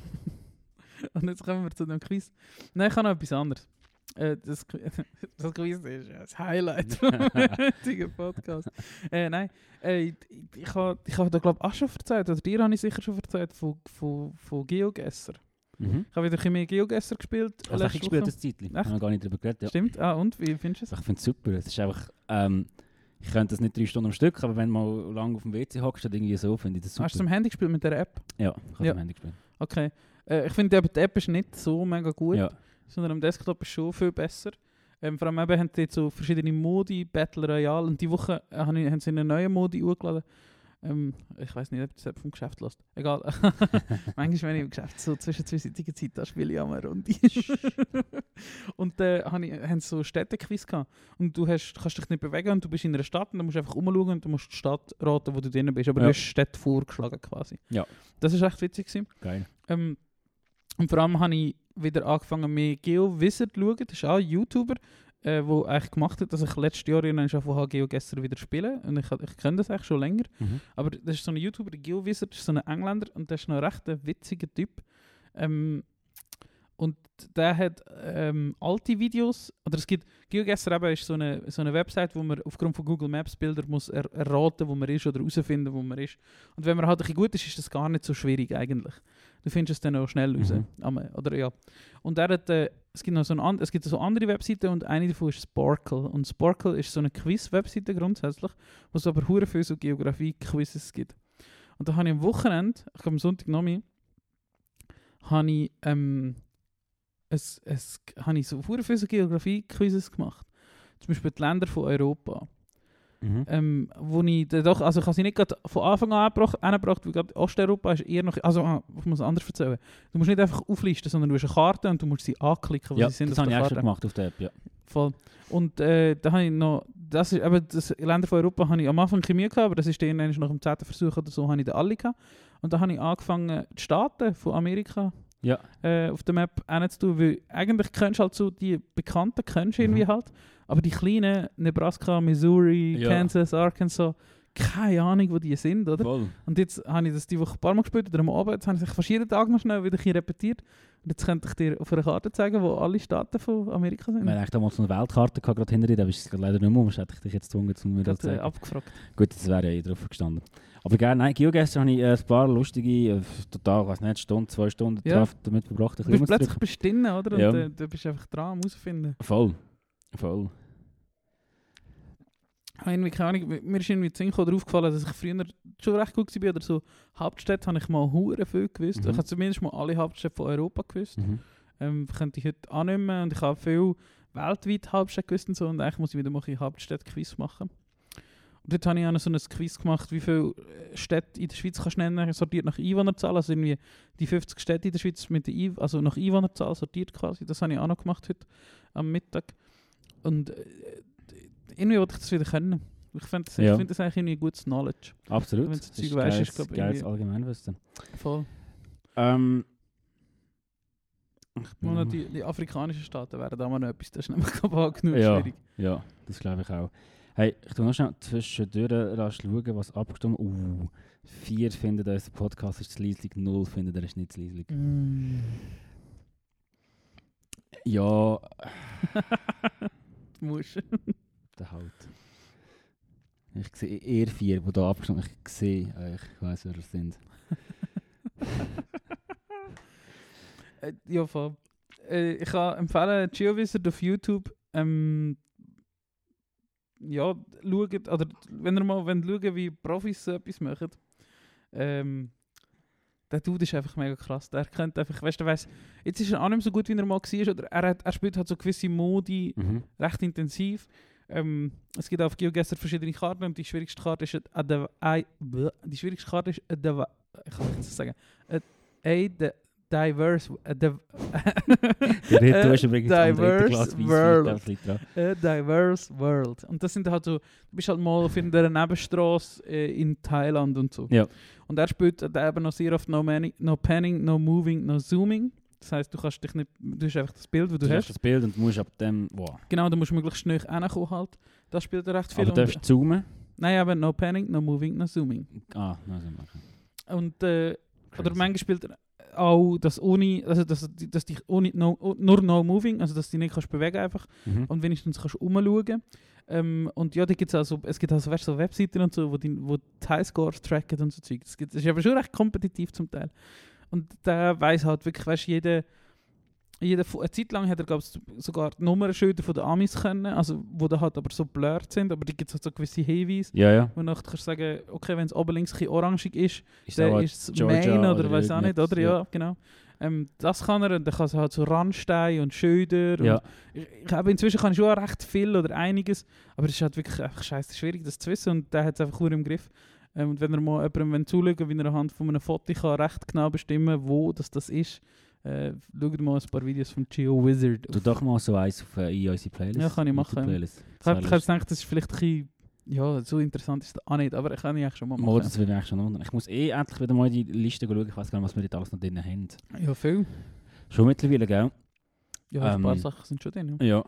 Und jetzt kommen wir zu dem Quiz. Nein, ich habe noch etwas anderes. Äh, das, das Quiz ist ja das Highlight vom heutigen Podcast. Äh, nein, äh, ich, ich, habe ich hab da glaube ich auch schon erzählt, oder dir habe ich sicher schon erzählt, von, von, von GeoGesser. Mhm. Ich habe wieder ein bisschen mehr GeoGesser gespielt. Also ich gespielt das Zeitchen. Ich habe gar nicht darüber geredet. Ja. Stimmt, ah und, wie findest du es? Ich finde es super. Es ist einfach, ähm, ich könnte das nicht drei Stunden am Stück, aber wenn du mal lange auf dem WC hockst, dann irgendwie so, finde ich das super. Hast du am Handy gespielt mit der App? ja, ich habe Ja. am Handy gespielt. Okay. Äh, ich finde die App ist nicht so mega gut, Ja. sondern am Desktop ist schon viel besser. Ähm, vor allem eben haben die so verschiedene Modi, Battle Royale und die Woche äh, haben haben sie einen neuen Modi hochgeladen. Ähm, ich weiß nicht, ob das vom Geschäft lässt. Egal. Manchmal, wenn ich im Geschäft so zwischen zwischenzeitiger Zeit da spiele ich auch mal Runde. und dann äh, haben sie so Städtequiz gehabt. Und du hast, kannst dich nicht bewegen und du bist in einer Stadt und dann musst du einfach umschauen und du musst die Stadt raten, wo du drin bist. Aber Ja. du hast Städte vorgeschlagen quasi. Ja. Das ist echt witzig gewesen. Geil. Ähm, und vor allem habe ich wieder angefangen mit GeoWizard zu schauen. Das ist auch ein YouTuber, äh, wo eigentlich gemacht hat, dass ich letztes Jahr irgendwann schon von GeoGuessr wieder spiele. Und ich, ich kenne das eigentlich schon länger. Mhm. Aber das ist so ein YouTuber, der GeoWizard, ist so ein Engländer und der ist noch ein recht ein witziger Typ. Ähm, und der hat ähm, alte Videos, oder es gibt, GeoGuessr eben ist so eine, so eine Website, wo man aufgrund von Google Maps Bilder muss er, erraten, wo man ist oder herausfinden, wo man ist. Und wenn man halt ein bisschen gut ist, ist das gar nicht so schwierig eigentlich. Du findest es dann auch schnell raus. Mhm. Oder, ja. Und er hat, äh, es, gibt noch so ein, es gibt so andere Webseiten und eine davon ist Sparkle. Und Sparkle ist so eine Quiz-Webseite grundsätzlich, wo es aber hure viele so Geografie-Quizzes gibt. Und da habe ich am Wochenende, ich glaube am Sonntag noch habe ich, ähm, es, es, habe ich so viele Geografie-Quizzes gemacht. Zum Beispiel die Länder von Europa. Mhm. Ähm, wo ich dann doch, also ich habe sie nicht von Anfang an angebracht, weil gerade Osteuropa ist eher noch, also ah, ich muss es anders erzählen. Du musst nicht einfach auflisten, sondern du hast eine Karte und du musst sie anklicken, wo ja, sie sind das habe ich auch schon gemacht auf der App, ja. Voll. Und äh, da habe ich noch, das ist eben, das Länder von Europa habe ich am Anfang Chemie gehabt, aber das ist dann nach dem zehnten Versuch oder so, habe ich da alle gehabt. Und da habe ich angefangen, die Staaten von Amerika Ja. äh, auf der Map hinzutun, weil eigentlich kennst du halt so die Bekannten, kennst du irgendwie Mhm. halt, aber die kleinen, Nebraska, Missouri, Ja. Kansas, Arkansas, keine Ahnung, wo die sind, oder? Voll. Und jetzt habe ich das die Woche ein paar Mal gespielt oder am Abend. Jetzt habe ich es fast jeden Tag noch schnell wieder repetiert. Und jetzt könnte ich dir auf einer Karte zeigen, wo alle Staaten von Amerika sind. Haben eigentlich damals so eine Weltkarte gehabt, gerade hinter dir, da bist du leider nicht mehr, sonst hätte ich dich jetzt gezwungen, um mir das zu Gerade, äh, zeigen. abgefragt. Gut, das wäre ja eh drauf gestanden. Aber gerne, nein, GeoGuessr habe ich äh, ein paar lustige, äh, total, weiß nicht, Stunde, zwei Stunden Ja. drauf damit verbracht, Du bist plötzlich bestimmt, oder? Und Ja. äh, du bist einfach dran am herausfinden. Voll. Voll. Ich habe irgendwie keine Ahnung, mir ist irgendwie ziemlich darauf gefallen, dass ich früher schon recht gut war. Oder so Hauptstädte habe ich mal hure viel gewusst. Mhm. Ich habe zumindest mal alle Hauptstädte von Europa gewusst. Mhm. Ähm, könnte ich heute annehmen und ich habe viel weltweit Hauptstädte gewusst und so. Und eigentlich muss ich wieder mal ein Hauptstädte-Quiz machen. Und dort habe ich auch noch so ein Quiz gemacht, wie viele äh, Städte in der Schweiz kannst du nennen, sortiert nach Einwohnerzahl. Also irgendwie die 50 Städte in der Schweiz mit der also nach Einwohnerzahl sortiert quasi. Das habe ich auch noch gemacht heute am Mittag. Und äh, irgendwie wollte ich das wieder können. Ich finde das, Ja. find das eigentlich irgendwie gutes Knowledge. Absolut. Wenn du Zeug geiles, ist, glaub ich, geiles Allgemeinwissen. Voll. Ähm, ich bin noch- die, die afrikanischen Staaten wären da mal noch etwas, das ist nämlich global genug Ja. schwierig. Ja, das glaube ich auch. Hey, ich tu noch schnell zwischendurch rasch schauen, was abgestimmt Uh, vier finden, unser Podcast ist zu leislich, null finden, er ist nicht zu leislich. Mm. Ja, Du der halt. Ich sehe eher vier, die da abgestimmt haben. Ich sehe ich weiss, wer das sind. Äh, ja, voll. Äh, ich kann empfehlen, GeoWizard auf YouTube. Ähm, ja, schaut, oder wenn ihr mal wollt schauen wie Profis so etwas machen, ähm, der Dude ist einfach mega krass. Der könnte einfach, weißt du, weiss, jetzt ist er auch nicht mehr so gut, wie er mal war, oder er, hat, er spielt halt so gewisse Modi Mhm. recht intensiv. Ähm, es gibt auf GeoGuessr verschiedene Karten und die schwierigste Karte ist I- bleh. die schwierigste Karte ist a Div- ich kann nicht sagen a, a di- diverse a, div- diverse world. a diverse world und das sind halt so du bist halt mal auf irgendeiner Nebenstraße äh, in Thailand und so Ja. und er spielt eben noch sehr oft no, no panning no moving no zooming das heißt du kannst dich nicht du hast einfach das Bild das Du du hast das Bild und du musst ab dem, wow. genau du musst möglichst schnell hinkommen halt das spielt recht viel Aber du darfst zoomen. Nein, aber no panning, no moving, no zooming. Ah, also machen. Und, äh, oder manchmal spielt er auch das ohne, also dass, dass dich ohne, no, nur no moving, also dass du dich nicht kannst bewegen einfach Mhm. und wenigstens kannst umschauen. Ähm, und ja, da gibt's also, es gibt also weißt, du, so Webseiten und so, wo die, wo die Highscores tracken und so Zeug. Das, das ist aber schon recht kompetitiv zum Teil. Und der weiß halt wirklich, weißt du, jede, jede, eine Zeit lang hat er glaub, sogar die Nummernschilder von den Amis können, also wo da halt aber so blurred sind, aber die gibt es halt so gewisse Hinweise. Ja, ja. Und dann kannst du sagen, okay, wenn es oben links ein orangig ist, Ist dann ist es Main oder, oder weiß auch nicht, oder? Ja, genau. Ähm, das kann er und dann kann er halt so Randsteine und Schilder. Ja. Und ich, ich inzwischen kann ich schon recht viel oder einiges, aber es ist halt wirklich einfach scheiße schwierig, das zu wissen und der hat es einfach gut im Griff. Ähm, und wenn er mal jemandem wenn zuschauen wie er anhand von einem Foto kann recht genau bestimmen wo das, das ist, äh, schaut mal ein paar Videos von Geo Wizard. Du doch mal so eins auf, äh, in unsere Playlist. Ja, kann ich machen. Playlist. Ich habe gedacht, das ist vielleicht ein bisschen, ja, so interessant ist es auch nicht, aber ich kann ich eigentlich schon mal machen. Mal, das will ich eigentlich schon wundern. Ich muss eh endlich wieder mal in die Liste schauen. Ich weiß gar nicht, was wir dort alles noch drin haben. Ja, viel. Schon mittlerweile, gell? Ja, ein paar Ähm, Sachen sind schon drin. Ja. Ja.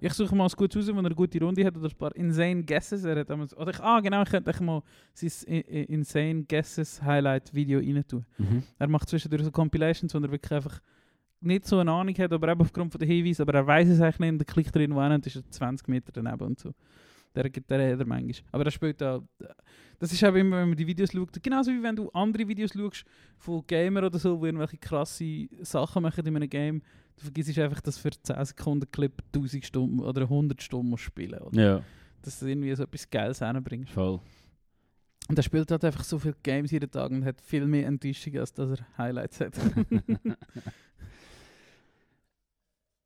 Ich suche mal ein gutes raus, wenn er eine gute Runde hat oder ein paar Insane Guesses. Er hat damals, oder ich, ah, genau, ich könnte mal sein I- I- Insane Guesses Highlight Video rein tun. Mhm. Er macht zwischendurch so Compilations, wo er wirklich einfach nicht so eine Ahnung hat, aber eben aufgrund von der Hinweise, aber er weiß es eigentlich nicht und der klickt drin, wo er ist er 20 Meter daneben und so. Der gibt der hat er manchmal. Aber er spielt auch, das ist eben immer, wenn man die Videos schaut, genauso wie wenn du andere Videos schaust von Gamer oder so, wo irgendwelche krasse Sachen machen in einem Game, du vergisst einfach, dass für 10 Sekunden Clip 1000 Stunden oder 100 Stunden musst spielen oder? Ja, Dass du irgendwie so etwas Geiles hinbringst. voll. Und er spielt halt einfach so viele Games jeden Tag und hat viel mehr Enttäuschung, als dass er Highlights hat.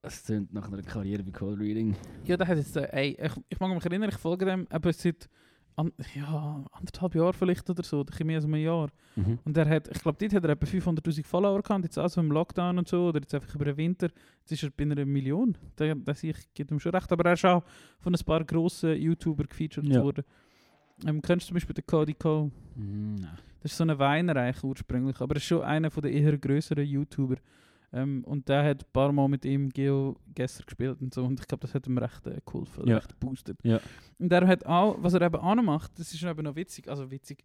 Es klingt nach einer Karriere bei Cold Reading. Ja, der hat jetzt, äh, ey, ich, ich mag mich erinnern, ich folge dem eben seit an, ja, anderthalb Jahren vielleicht oder so, oder mehr als ein Jahr. Mhm. Und er hat, ich glaube, dort hat er etwa 500'000 Follower gehabt, jetzt auch so im Lockdown und so, oder jetzt einfach über den Winter, jetzt ist er bei einer Million. Der, der sehe ich, gibt ihm schon recht, aber er ist auch von ein paar grossen YouTuber gefeatured Ja. worden. Ähm, kennst du zum Beispiel den Cody Cole? Mhm. Das ist so ein Weiner eigentlich ursprünglich, aber er ist schon einer der eher größeren YouTuber. Ähm, und der hat ein paar Mal mit ihm GeoGuessr gespielt und so. Und ich glaube, das hat ihm recht äh, cool gefunden, Ja. recht boostet. Ja. Und er hat auch, was er eben auch noch macht, das ist eben noch witzig, also witzig.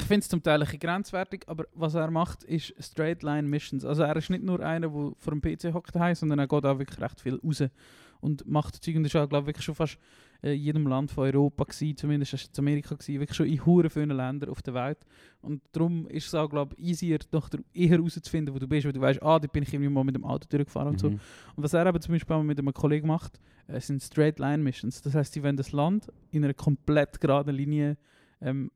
Ich finde es zum Teil ein bisschen grenzwertig, aber was er macht, ist Straight Line Missions. Also er ist nicht nur einer, der vor dem PC hockt, sondern er geht auch wirklich recht viel raus und macht Zeug. Und ist auch, glaube ich, wirklich schon fast äh, in jedem Land von Europa gewesen, zumindest ist es in Amerika gewesen, wirklich schon in hure vielen Ländern auf der Welt. Und darum ist es auch, glaube ich, easier, doch der- eher herauszufinden, wo du bist, weil du weißt, ah, da bin ich irgendwie mal mit dem Auto durchgefahren und so. Mhm. Und was er aber zum Beispiel mit einem Kollegen macht, äh, sind Straight Line Missions. Das heißt, sie wollen das Land in einer komplett geraden Linie ähm,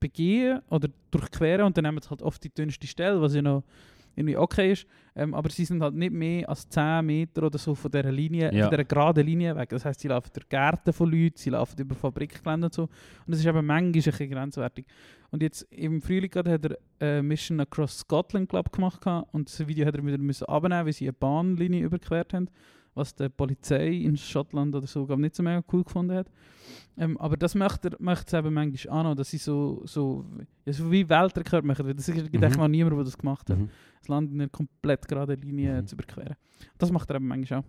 begehen oder durchqueren und dann nehmen sie halt oft die dünnste Stelle, was ja noch irgendwie okay ist. Ähm, aber sie sind halt nicht mehr als 10 Meter oder so von dieser Linie, Ja. von dieser geraden Linie weg. Das heißt, sie laufen durch Gärten von Leuten, sie laufen über Fabrikgelände und so. Und das ist eben manchmal ein bisschen grenzwertig. Und jetzt im Frühling gerade hat er äh, Mission Across Scotland glaub, gemacht und das Video hat er wieder müssen abnehmen, weil sie eine Bahnlinie überquert haben, was die Polizei in Schottland oder so glaub, nicht so mega cool gefunden hat. Ähm, aber das möchte es eben manchmal auch noch, dass sie so, so, ja, so wie Weltrekord machen. Das gibt Mhm. eigentlich noch niemand, der das gemacht hat Mhm. das Land in einer komplett geraden Linie Mhm. zu überqueren. Das macht er eben manchmal auch.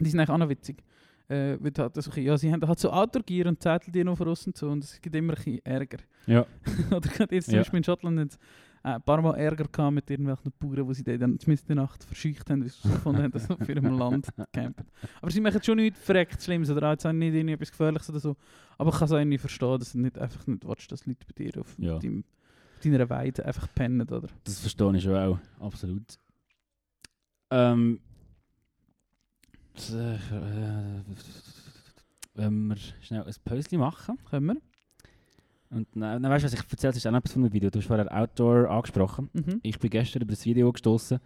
Die sind eigentlich auch noch witzig. Äh, weil halt so, ja, sie haben halt so Outdoor-Gear und Zettel, die noch voraus und so, und es gibt immer ein bisschen Ärger. Ja. Oder gerade jetzt zum Ja. Beispiel in Schottland äh, ein paar Mal Ärger gehabt mit irgendwelchen Bauern, die sie dann zumindest in der Nacht verscheucht haben, weil sie gefunden haben, dass sie auf ihrem Land campen. Aber sie machen schon nichts verreckt Schlimmes oder auch nicht irgendwie etwas Gefährliches oder so. Aber ich kann es auch irgendwie verstehen, dass du nicht einfach nicht willst, dass Leute bei dir auf Ja. deinem, deiner Weide einfach pennen, oder? Das verstehe ich schon auch, absolut. Ähm, äh, äh, wenn wir schnell ein Päuschen machen. Können wir? Und dann, dann weißt du, was ich erzählt ist auch noch etwas von einem Video. Du hast vorher Outdoor angesprochen. Mhm. Ich bin gestern über das Video gestoßen.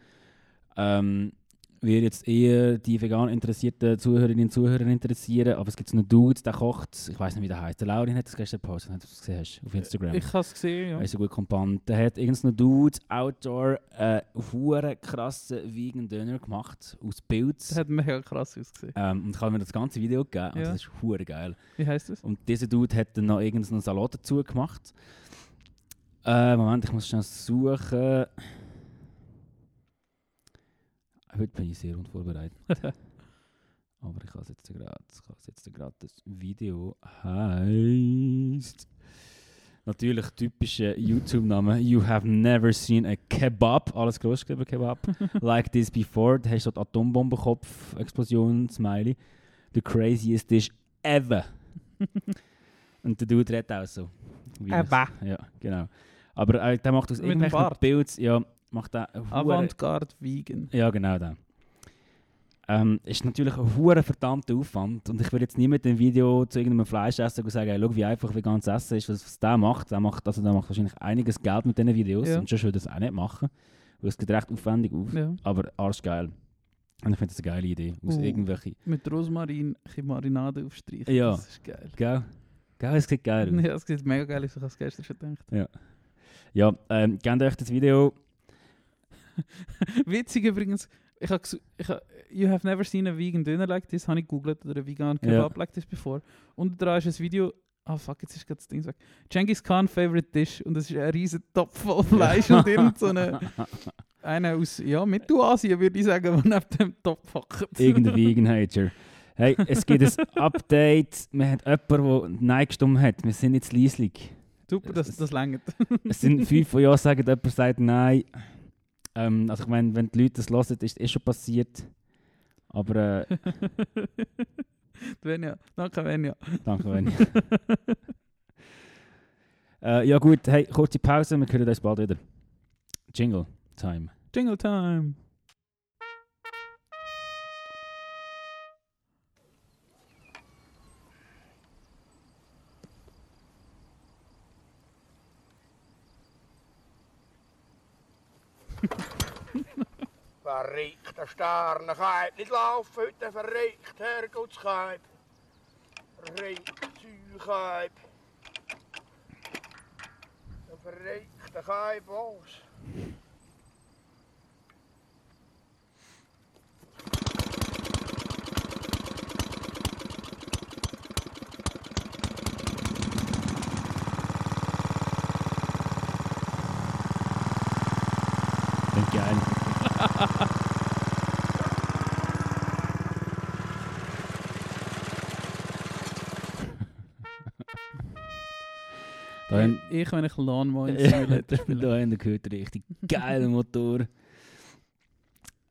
Ähm, würde jetzt eher die vegan interessierten Zuhörerinnen und Zuhörer interessieren, aber es gibt so einen Dude, der kocht, ich weiß nicht, wie der heißt. Der Laurin hat das gestern gepostet, wenn du das gesehen hast, auf Instagram. Ich habe es gesehen, ja. Er ist so gut kompannt. Der hat irgendein Dude Outdoor äh, hure krassen Vegan Döner gemacht aus Pilz. Das hat mega krass ausgesehen. Ähm, und ich habe mir das ganze Video gegeben. und Ja. Das ist hure geil. Wie heißt das? Und dieser Dude hat dann noch irgendeinen Salat dazu gemacht. Äh, Moment, ich muss schnell suchen. Heute bin ich sehr unvorbereitet. Aber ich habe es jetzt gerade. Ich jetzt gerade. Das Video heißt. Natürlich typische YouTube-Name. You have never seen a kebab. Alles groß geschrieben, Kebab. like this before. Da hast du die Atombombenkopf, Explosion, Smiley. The craziest dish ever. Und der Dude redet auch so. Ever. Ja, genau. Aber äh, der macht aus irgendwelchen. Pilz, ja, macht hure- Avantgarde Vegan. Ja, genau der. Ähm, ist natürlich ein hoher verdammter Aufwand und ich würde jetzt nie mit dem Video zu irgendeinem Fleischesser und sagen, hey, schau, wie einfach veganes Essen ist, was, was der macht. Der macht, also der macht wahrscheinlich einiges Geld mit diesen Videos Ja. und schon würde das auch nicht machen, weil es geht recht aufwendig auf, Ja. aber arschgeil. Und ich finde das eine geile Idee, aus Uh. irgendwelchen... Mit Rosmarin ein Marinade aufstreichen. Ja. Das ist geil. Gell? Gell, es geht geil aus. Ja, es sieht mega geil aus, ich habe es gestern schon gedacht. Ja, ähm, gebt euch das Video. Witzig übrigens, ich habe ich ha, You have never seen a vegan dinner like this, habe ich gegoogelt, oder a vegan kebab like this before. Und da ist ein Video, ah fuck, jetzt ist gerade das Ding weg. Genghis Khan favorite dish und das ist ein riesen Topf voll Fleisch und irgend so eine, einer aus, ja, Mittelasien würde ich sagen, der neben dem Topf hockt. Irgendein Vegan-Hater. Hey, es gibt ein Update. Wir haben jemanden, der Nein gestimmt hat. Wir sind jetzt leislich. Super, das, das längert. Es sind fünf, die Ja sagen, jemand sagt Nein. Ähm, also ich meine, wenn die Leute das hören, ist es eh schon passiert. Aber äh, Venja, danke Venja. danke, wenn äh, Ja gut, hey, kurze Pause, wir hören uns bald wieder. Jingle Time. Jingle time. Verrückter Sternenkeib, nicht laufen heute, verrückt, Herrgottskeib. Verrückt, Zeukeib. Ein verrückter Keib, was? Da ich, ich, wenn ich Lawnmower Simulator spiele. da haben gehört, richtig geile Motor.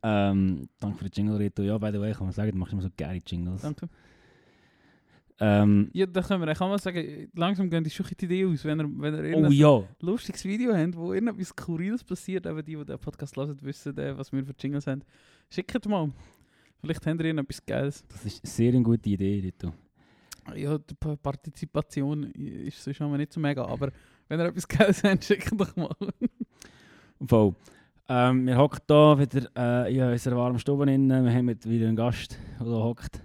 Ähm, danke für den Jingle, Reto. Ja, by the way, kann man sagen, du machst immer so geile Jingles. Danke. Ähm, Ja, da können wir, kann mal sagen, langsam gehen die schon die Idee aus, wenn ihr, wenn ihr oh ja, lustiges Video habt, wo irgendetwas Skurriles passiert, eben die, die den Podcast hören, wissen, äh, was wir für Jingles haben. Schickt mal. Vielleicht habt ihr irgendetwas Geiles. das ist sehr eine gute Idee, Rito. Ja, die Pa- Partizipation ist sonst wir nicht so mega, aber wenn ihr etwas Geiles habt, schickt doch mal. Voll. Ähm, wir hocken hier wieder äh, in unserer warmen Stube. Wir haben wieder einen Gast, der hockt.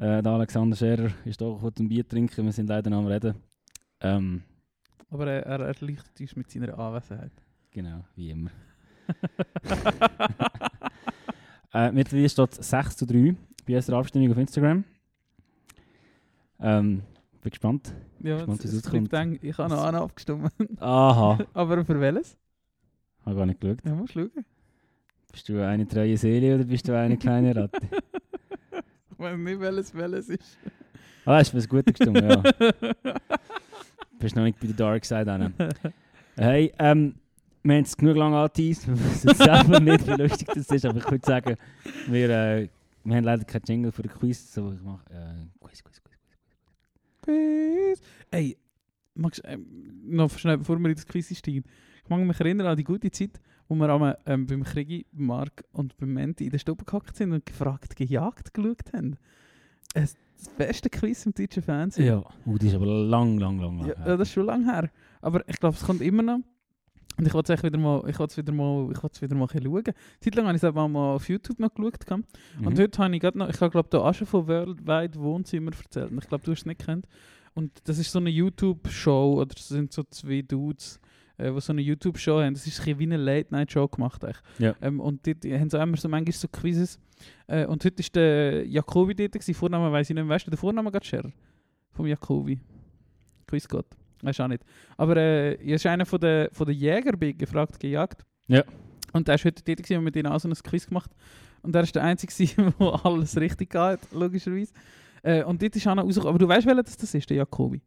Äh, der Alexander Scherer ist hier kurz ein Bier trinken. Wir sind leider noch am Reden. Ähm, Aber er, er erleichtert uns mit seiner Anwesenheit. genau, wie immer. äh, mittlerweile steht es 6 zu 3 bei unserer Abstimmung auf Instagram. Ähm, bin gespannt. Ja, Gespannt, es, es eng. Ich habe noch einen abgestimmt. Aha, aber für welches? habe gar nicht geschaut. Ja, musst schauen. Bist du eine treue Seele oder bist du eine kleine Ratte? Weiß nicht, welches welches ist. Ah, hast du was Gutes gestimmt, ja. Bist noch nicht bei der Dark Side an. Hey, ähm, wir haben es genug lange angeteased. Wir wissen selber nicht, wie lustig das ist, aber ich würde sagen, wir, äh, wir haben leider keinen Jingle für den Quiz, so ich mache äh, Quiz, Quiz, Quiz. Quiz. Ey, magst, ähm, noch schnell, bevor wir in das Quiz steigen. Ich mag mich erinnern an die gute Zeit, wo wir einmal, ähm, beim Krigi, Mark und beim Menti in der Stube gehockt sind und gefragt, gejagt geschaut haben. Es, das beste Quiz im deutschen Fernsehen. Ja, uh, die ist aber lang, lang, lang, lang. Ja, her. das ist schon lange her. Aber ich glaube, es kommt immer noch. Und ich wollte es wieder mal, ich wollte wieder mal, ich wollte wieder mal schauen. Zeitlang habe ich es aber mal auf YouTube noch geschaut. gehabt. Und Mhm. heute habe ich gerade noch, ich glaube da auch schon von Worldwide Wohnzimmer erzählt. Und ich glaube, du hast es nicht kennt. Und das ist so eine YouTube-Show, oder es sind so zwei Dudes, äh, die so eine YouTube-Show haben. Das ist ein bisschen wie eine Late-Night-Show gemacht. Eigentlich. Ja. Ähm, und die, die haben so immer so manchmal so Quizzes. Äh, und heute war der Jacobi dort, gewesen. Vorname weiss ich nicht mehr. Weißt du, der Vorname geht Scher? Vom Jacobi. Quizgott. Weißt du auch nicht. Aber äh, er ist einer von der, von der Jäger gefragt, gejagt. Ja. Und der war heute dort gewesen und mit ihnen auch so ein Quiz gemacht. Und er war der Einzige, der alles richtig hat, logischerweise. Äh, und dort ist noch rausgekommen. Aber du weißt, welcher das, das ist, der Jacobi.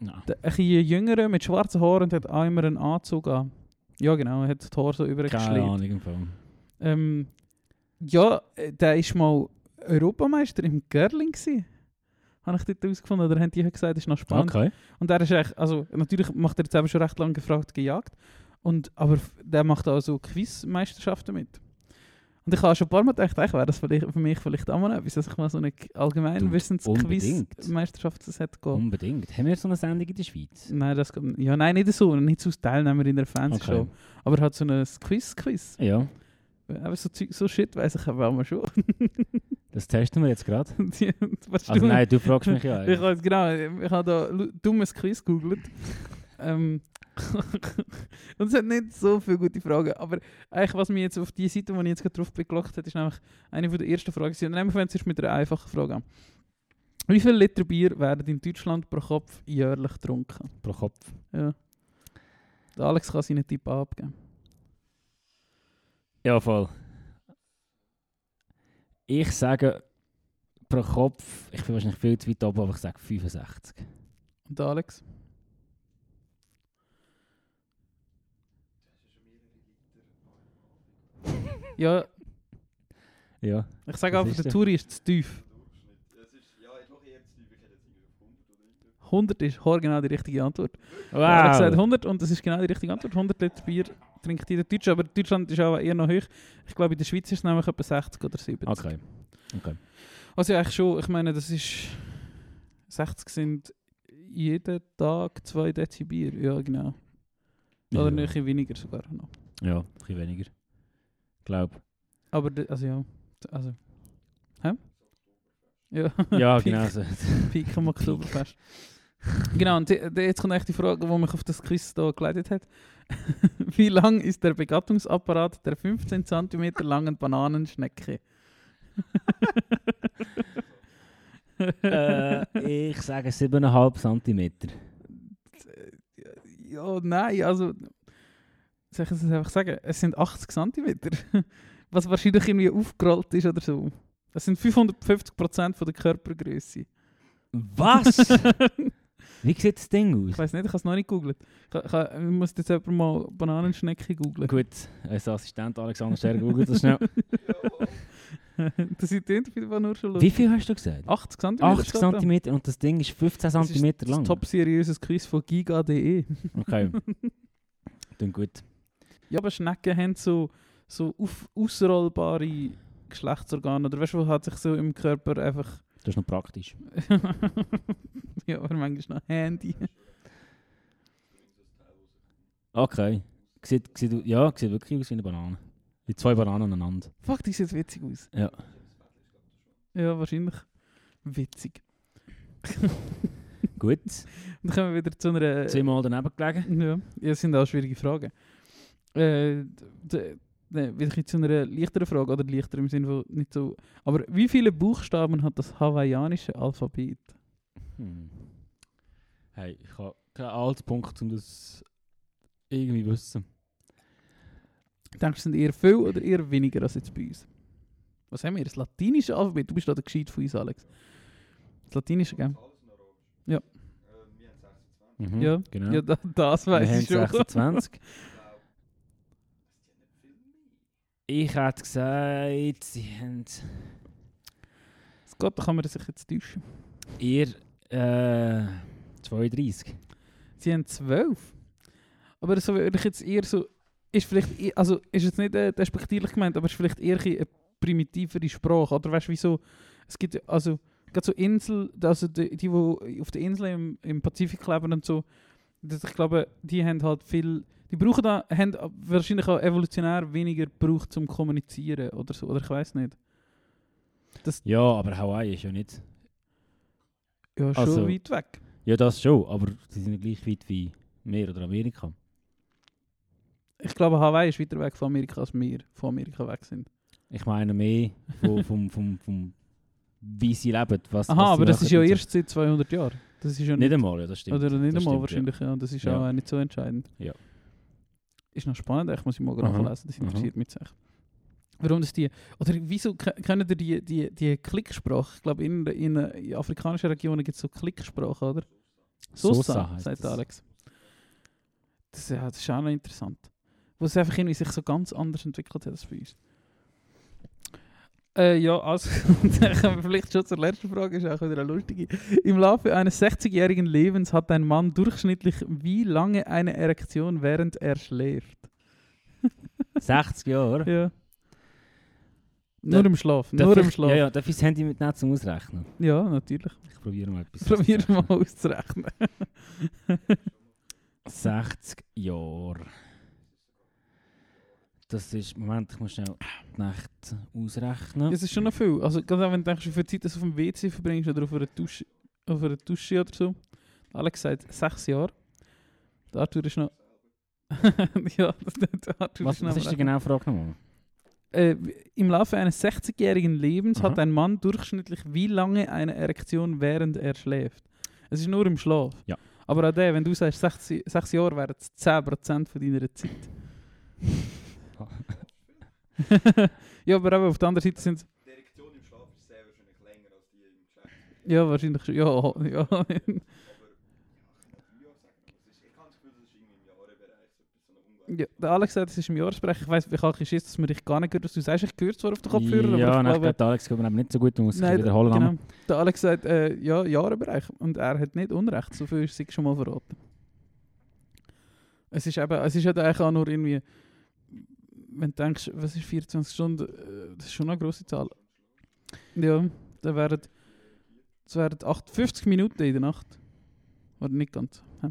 Nein. Der, ein jüngerer mit schwarzen Haaren und hat auch immer einen Anzug an. Ja, genau, er hat das Haar so Keine übergeschlägt. Ahnung im Fall. Ähm, ja, äh, der war mal Europameister im gewesen. Habe ich dort herausgefunden. Oder haben die gesagt, das ist noch spannend. Okay. Und der ist echt, also natürlich macht er jetzt eben schon recht lange gefragt gejagt. Und, aber der macht auch so Quizmeisterschaften mit. Und ich habe schon ein paar Mal gedacht, eigentlich wäre das vielleicht, für mich vielleicht auch mal etwas, dass ich mal so eine allgemeinwissens-Quizmeisterschaft unbedingt. hätte gehen. Unbedingt. Haben wir so eine Sendung in der Schweiz? Nein, das, ja, nein, nicht so, nicht so als Teilnehmer in der Fernsehshow. Okay. Aber halt so ein Quiz-Quiz. Ja, Aber so, Zeug- so Shit weiss ich aber auch mal schon. das testen wir jetzt gerade. Also du- nein, du fragst mich ja. Ich habe genau, ich habe da dummes Quiz gegoogelt. ähm, und es hat nicht so viele gute Fragen, aber eigentlich, was mich jetzt auf die Seite, wo ich jetzt gerade drauf gelockt hat, ist nämlich eine von der ersten Fragen. Und nehmen wir jetzt mit einer einfachen Frage an. Wie viele Liter Bier werden in Deutschland pro Kopf jährlich getrunken? Pro Kopf. Ja. Der Alex kann seinen Tipp abgeben. Ja, voll. Ich sage pro Kopf, ich bin wahrscheinlich viel zu weit oben, aber ich sage 65. Und der Alex? Ja, Ja. ich sage einfach, der? Touri ist zu tief. 100 ist genau die richtige Antwort. Er hat gesagt Wow. 100 und das ist genau die richtige Antwort. 100 Liter Bier trinkt jeder Deutsche, aber Deutschland ist auch eher noch hoch. Ich glaube, in der Schweiz ist es nämlich etwa 60 oder 70. Okay. okay. Also ja, eigentlich schon, ich meine, das ist... 60 sind jeden Tag 2 Dezi Bier, ja genau. Oder ja. ein bisschen weniger sogar noch. Ja, ein bisschen weniger. Ich glaube. Aber, also ja, also... Hä? Ja, Ja, Peak. genau so. Peak am Oktoberfest. genau, und die, die, jetzt kommt echt die Frage, die mich auf das Quiz hier geleitet hat. Wie lang ist der Begattungsapparat der 15 cm langen Bananenschnecke? äh, ich sage 7,5 cm. Ja, nein, also... Soll ich es einfach sagen? Es sind 80 cm. Was wahrscheinlich irgendwie aufgerollt ist oder so. Das sind 550% von der Körpergröße. Was? Wie sieht das Ding aus? Ich weiß nicht, ich habe es noch nicht gegoogelt. Ich, ich, ich muss jetzt jemand mal Bananenschnecke googeln. Gut, als Assistent Alexander Scherr googelt das schnell. das sind einfach nur schon Wie viel hast du gesagt? 80 cm. 80 cm und das Ding ist 15 Das ist cm Das lang. top seriöses Quiz von giga.de. Okay. Dann gut. Ja, aber Schnecken haben so, so auf, ausrollbare Geschlechtsorgane. Oder weißt du, hat sich so im Körper einfach. Das ist noch praktisch. ja, aber manchmal noch Handy. Okay. Sieht, sieht, ja, sieht wirklich aus wie eine Banane. Wie zwei Bananen aneinander. Fuck, die sieht witzig aus. Ja. Ja, wahrscheinlich witzig. Gut. Und dann kommen wir wieder zu einer. Zweimal daneben gelegen. Ja, ja, das sind auch schwierige Fragen. Äh, d- ne, wieder zu einer leichteren Frage, oder leichter im Sinne von nicht so. Aber wie viele Buchstaben hat das hawaiianische Alphabet? Hm. Hey, ich habe keinen Altpunkt, um das irgendwie zu wissen. Denkst du, es sind eher viel oder eher weniger als jetzt bei uns? Was haben wir? Das latinische Alphabet? Du bist da der Gescheit von uns, Alex. Das latinische, gell? Mhm, Ja, genau. Ja, da, das Wir weiß haben ich schon. 26. ich hätte gesagt, sie haben Das geht, da kann man sich jetzt täuschen. eher äh, 32. Sie haben zwölf. Aber das würde ich jetzt eher so. Ist vielleicht. Also, ist jetzt nicht äh, despektierlich gemeint, aber ist vielleicht eher eine primitivere Sprache. Oder weißt du, wieso? Es gibt also. Gerade so Insel, also die, die, die auf der Insel im, im Pazifik leben und so, das, ich glaube, die haben halt viel. Die brauchen da, haben wahrscheinlich auch evolutionär weniger gebraucht zum Kommunizieren oder so. Oder ich weiß nicht. Ja, aber Hawaii ist ja nicht. Ja, schon Also- weit weg. Ja, das schon, aber sie sind ja gleich weit wie wir oder Amerika. Ich glaube, Hawaii ist weiter weg von Amerika, als wir von Amerika weg sind. Ich meine mehr vom, vom, vom, vom wie sie leben. Was, Aha, was aber das ist ja erst seit 200 Jahren. Das ist ja Nicht einmal, ja, das stimmt. Oder nicht das einmal stimmt, wahrscheinlich, ja. Das ist Ja. auch äh, nicht so entscheidend. Ja. Ist noch spannend, ich muss ich morgen Aha. nachlesen, das interessiert mich jetzt echt. Warum das die, oder wieso ke- kennen ihr die, die, die Klicksprache? Ich glaube, in, in, in afrikanischen Regionen gibt es so Klicksprache, oder? Sosa Sosa, sagt. Alex. Das, ja, das ist auch noch interessant. Wo es einfach irgendwie sich so ganz anders entwickelt hat als bei uns. Äh, ja, also, vielleicht schon zur letzten Frage, ist auch wieder eine lustige. Im Laufe eines 60-jährigen Lebens hat ein Mann durchschnittlich wie lange eine Erektion, während er schläft? 60 Jahre. Ja. Nur im Schlaf, Darf nur im ich- Schlaf. Ja, Ja, ja, darf ich das Handy mitnehmen zum Ausrechnen? natürlich. Ich probiere mal etwas. Probier mal auszurechnen. 60 Jahre. Das ist, Moment, ich muss schnell die Nacht ausrechnen. Das ist schon noch viel. Also, gerade auch wenn du denkst, wie viel Zeit du auf dem WC verbringst oder auf einer Dusche, auf einer Dusche oder so. Alex sagt sechs Jahre. Der Arthur ist noch. ja, der Arthur was ist noch. was ist die genaue Frage nochmal? äh, Im Laufe eines 60-jährigen Lebens hat Aha. ein Mann durchschnittlich wie lange eine Erektion, während er schläft? Es ist nur im Schlaf. Ja. Aber auch der, wenn du sagst, sechs, sechs Jahre wären es 10% von deiner Zeit. Ja, aber eben auf der anderen Seite sind Die Erektion im Schlaf ist sehr wahrscheinlich länger als die im Geschlecht. Ja, wahrscheinlich schon. Ja, ja. Aber ja, ich Ich habe ja. Der Alex sagt, es ist im Jahresbereich. Ich weiss, wie kalt ist, dass man dich gar nicht gehört, was du sagst. Ich höre zwar auf den Kopfhörer, ja, aber ich ich glaube... glaube, Alex geht mir eben nicht so gut, du musst dich Nein, wiederholen. genau. Genau. Der Alex sagt, äh, ja, Jahresbereich. Und er hat nicht Unrecht. So viel ist sich schon mal verraten. Es ist eben, es ist halt eigentlich auch nur irgendwie... Wenn du denkst, was ist 24 Stunden? äh, Das ist schon eine grosse Zahl. Ja, dann wären... Es wären 58 Minuten in der Nacht. Oder nicht ganz. Hä?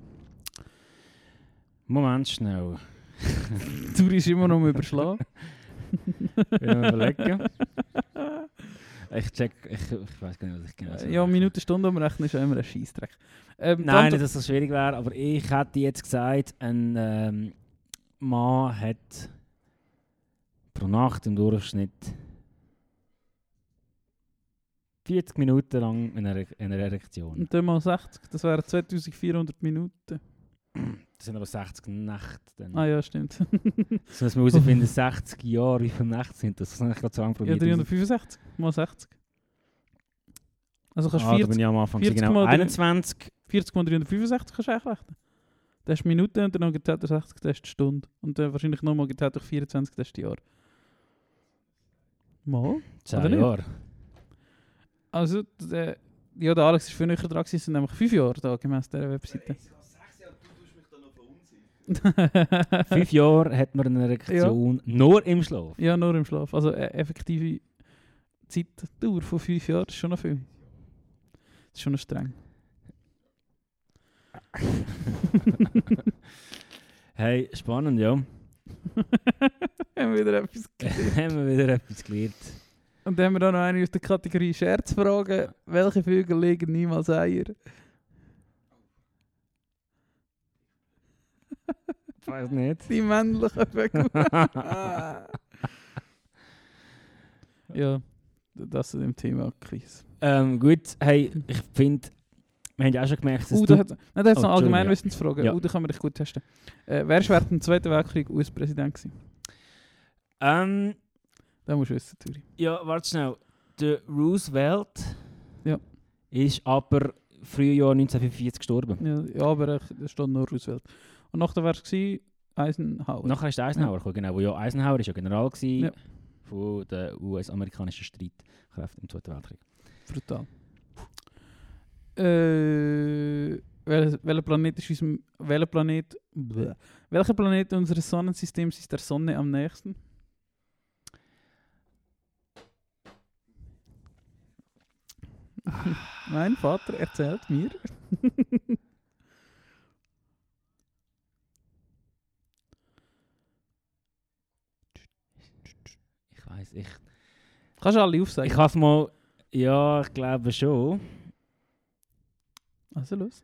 Moment, schnell. Du bist immer noch Überschlagen. Mal überlegen. ich check, ich, ich weiß gar nicht, was ich genau sage. Ja, Minute, Stunde umrechnen ist ja immer ein Scheissdreck. Ähm, Nein, nicht, dass das schwierig wäre, aber ich hätte jetzt gesagt, ein ähm, Mann hat pro Nacht im Durchschnitt 40 Minuten lang eine, eine Erektion. Und dann mal 60, das wären 2400 Minuten. Das sind aber 60 Nächte. Dann. Ah ja, stimmt. So dass wir herausfinden, 60 Jahre, wie viele Nächte sind das? Das habe ich gerade so lange ja, probiert. 365 mal 60. Also kannst ah, du da bin 40, ich am Anfang. 40 genau. mal drei- 21 40 mal 365 kannst du eigentlich rechnen. Das ist Minute und dann geteilt durch 60, das ist die Stunde. Und dann wahrscheinlich nochmal geteilt durch 24, das ist die Jahr. Mal. Zehn? Jahre. Also, der, ja, der Alex ist viel näher dran, sind nämlich 5 Jahre da, gemäß dieser Webseite. Fünf Jahre hat man eine Erektion nur im Schlaf. ja, nur im Schlaf. Also, äh, effektive Zeitdauer von 5 Jahren, ist schon noch viel. Das ist schon noch streng. Hey, spannend, ja. Haben wir wieder etwas haben wir wieder etwas gelernt. Und dann haben wir auch noch eine aus der Kategorie Scherzfragen. Welche Vögel legen niemals Eier? Ich weiß nicht. Die männlichen Vögel. ja, das zu dem Thema Quiz. ähm, gut, hey, ich finde, wir haben ja auch schon gemerkt, dass Uh, da hat da hat es Oh, noch Allgemeinwissensfragen. Ja. Uh, da kann man dich gut testen. Äh, wer ist während dem Zweiten Weltkrieg US-Präsident gewesen? ähm, Da musst du wissen, Turi. ja, warte schnell. Der Roosevelt Ja. ist aber Frühjahr 1945 gestorben. Ja, ja aber da steht nur Roosevelt. Und nachher war es gewesen, Eisenhower. Nachher ist der Eisenhower gekommen, genau. Wo ja Eisenhower ist ja General gewesen Ja. von den US-amerikanischen Streitkräften im Zweiten Weltkrieg. Brutal. Äh, wel- welcher Planet ist unserem... Welcher Planet... Bäh. Welcher Planet unseres Sonnensystems ist der Sonne am nächsten? mein Vater erzählt mir. Ich weiß, ich... Kannst du alle aufsagen? Ich habe es mal... Ja, ich glaube schon. Also los.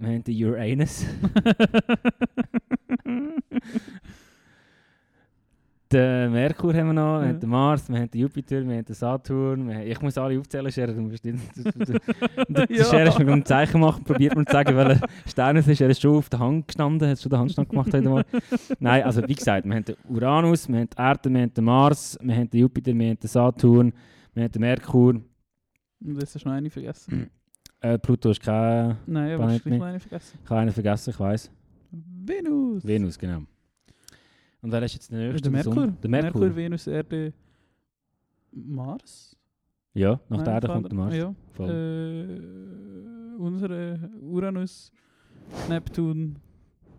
Wir haben den Uranus. den Merkur haben wir noch, wir Ja. haben den Mars, wir haben den Jupiter, wir haben den Saturn. Wir haben, ich muss alle aufzählen, Scherer. Du musst nicht... Du, du, du, Ja. Scherer ist mir ein Zeichen machen, probiert mir zu sagen, welcher Stern es ist. Er ist schon auf der Hand gestanden, hat schon den Handstand gemacht heute mal. Nein, also wie gesagt, wir haben den Uranus, wir haben die Erde, wir haben den Mars, wir haben den Jupiter, wir haben den Saturn, wir haben den Merkur. Und jetzt hast du noch eine vergessen. Äh, Pluto ist kein... Nein, aber Planet hast du gleich nicht. noch eine vergessen. Ich habe einen vergessen, ich weiß. Venus. Venus, genau. Und wer ist jetzt der nächste? Der Merkur. Sonne? Der Merkur. Venus, Erde, Mars. Ja, nach der Mein Erde kommt der Mars. Ja. Äh, unsere Uranus, Neptun.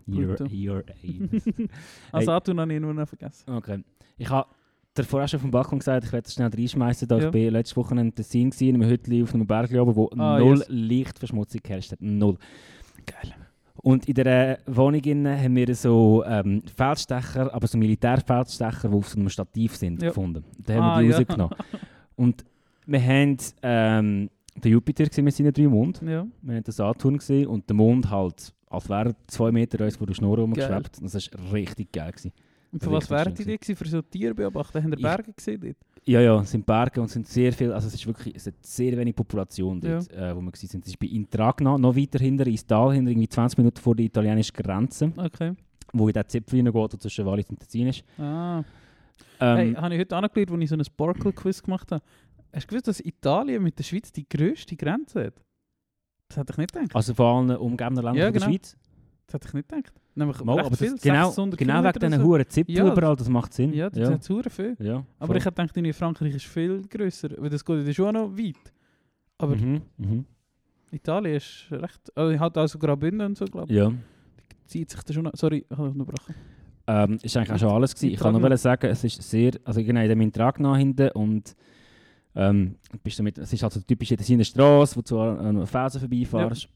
Your, Pluto. your. Ah, Hey. Saturn habe ich nur noch vergessen. Okay. Ich habe dir vorher schon vom Balkon gesagt, ich werde es schnell reinschmeißen. Da Ja. Ich bin letzte Woche in Tessin gewesen, in einem Hütchen auf einem Berg oben, wo Ah, null yes. Lichtverschmutzung geherrscht hat. Null. Geil. Und in dieser Wohnung haben wir so ähm, Feldstecher, aber so Militärfeldstecher, die auf so einem Stativ sind, Ja. gefunden. Da haben Ah, wir die ja. rausgenommen. Und wir haben ähm, den Jupiter gesehen mit seinen drei Monden. Ja. Wir haben den Saturn gesehen und den Mond halt, als wäre zwei Meter uns vor der Schnur rumgeschwebt. Das war richtig geil. Gewesen. Und für was wären die gewesen? Für so Tiere beobachten? Haben die Berge gesehen dort? Ja, ja, es sind Berge und es sind sehr viel, also es ist wirklich, es hat sehr wenig Population dort, äh, wo wir gewesen sind. Es ist bei Intragna, noch weiter hinter, ins Tal, hinter, irgendwie 20 Minuten vor der italienischen Grenze, Okay. wo in den Zipfel hineingeht, der zwischen Wallis und Tessin ist. Ah. Ähm, hey, habe ich heute angelernt, als ich so einen Sparkle-Quiz gemacht habe. Hast du gewusst, dass Italien mit der Schweiz die grösste Grenze hat? Das hätte ich nicht gedacht. also vor allen umgebenden Ländern Ja, von der genau. Schweiz. Das hätte ich nicht gedacht. Nämlich Mal, aber viel, genau, 600 genau wegen diesen so. hohen Zipfel Ja, überall, das macht Sinn. Ja, das ja. hat sehr viel. ja, Aber ich gedacht, in Frankreich ist viel grösser, weil das geht ja schon noch weit. Aber Mhm, mhm. Italien ist recht... Also hat also Graubünden und so, glaube ich. Ja. Zieht sich da schon noch... Sorry, ich habe dich unterbrochen. Ähm, ist eigentlich auch schon alles gewesen. Ich kann nur sagen, es ist sehr, also genau in dem Intragna hinten und ähm, bist du mit, es ist also typisch in der Straße, wo du an einem Felsen vorbeifährst.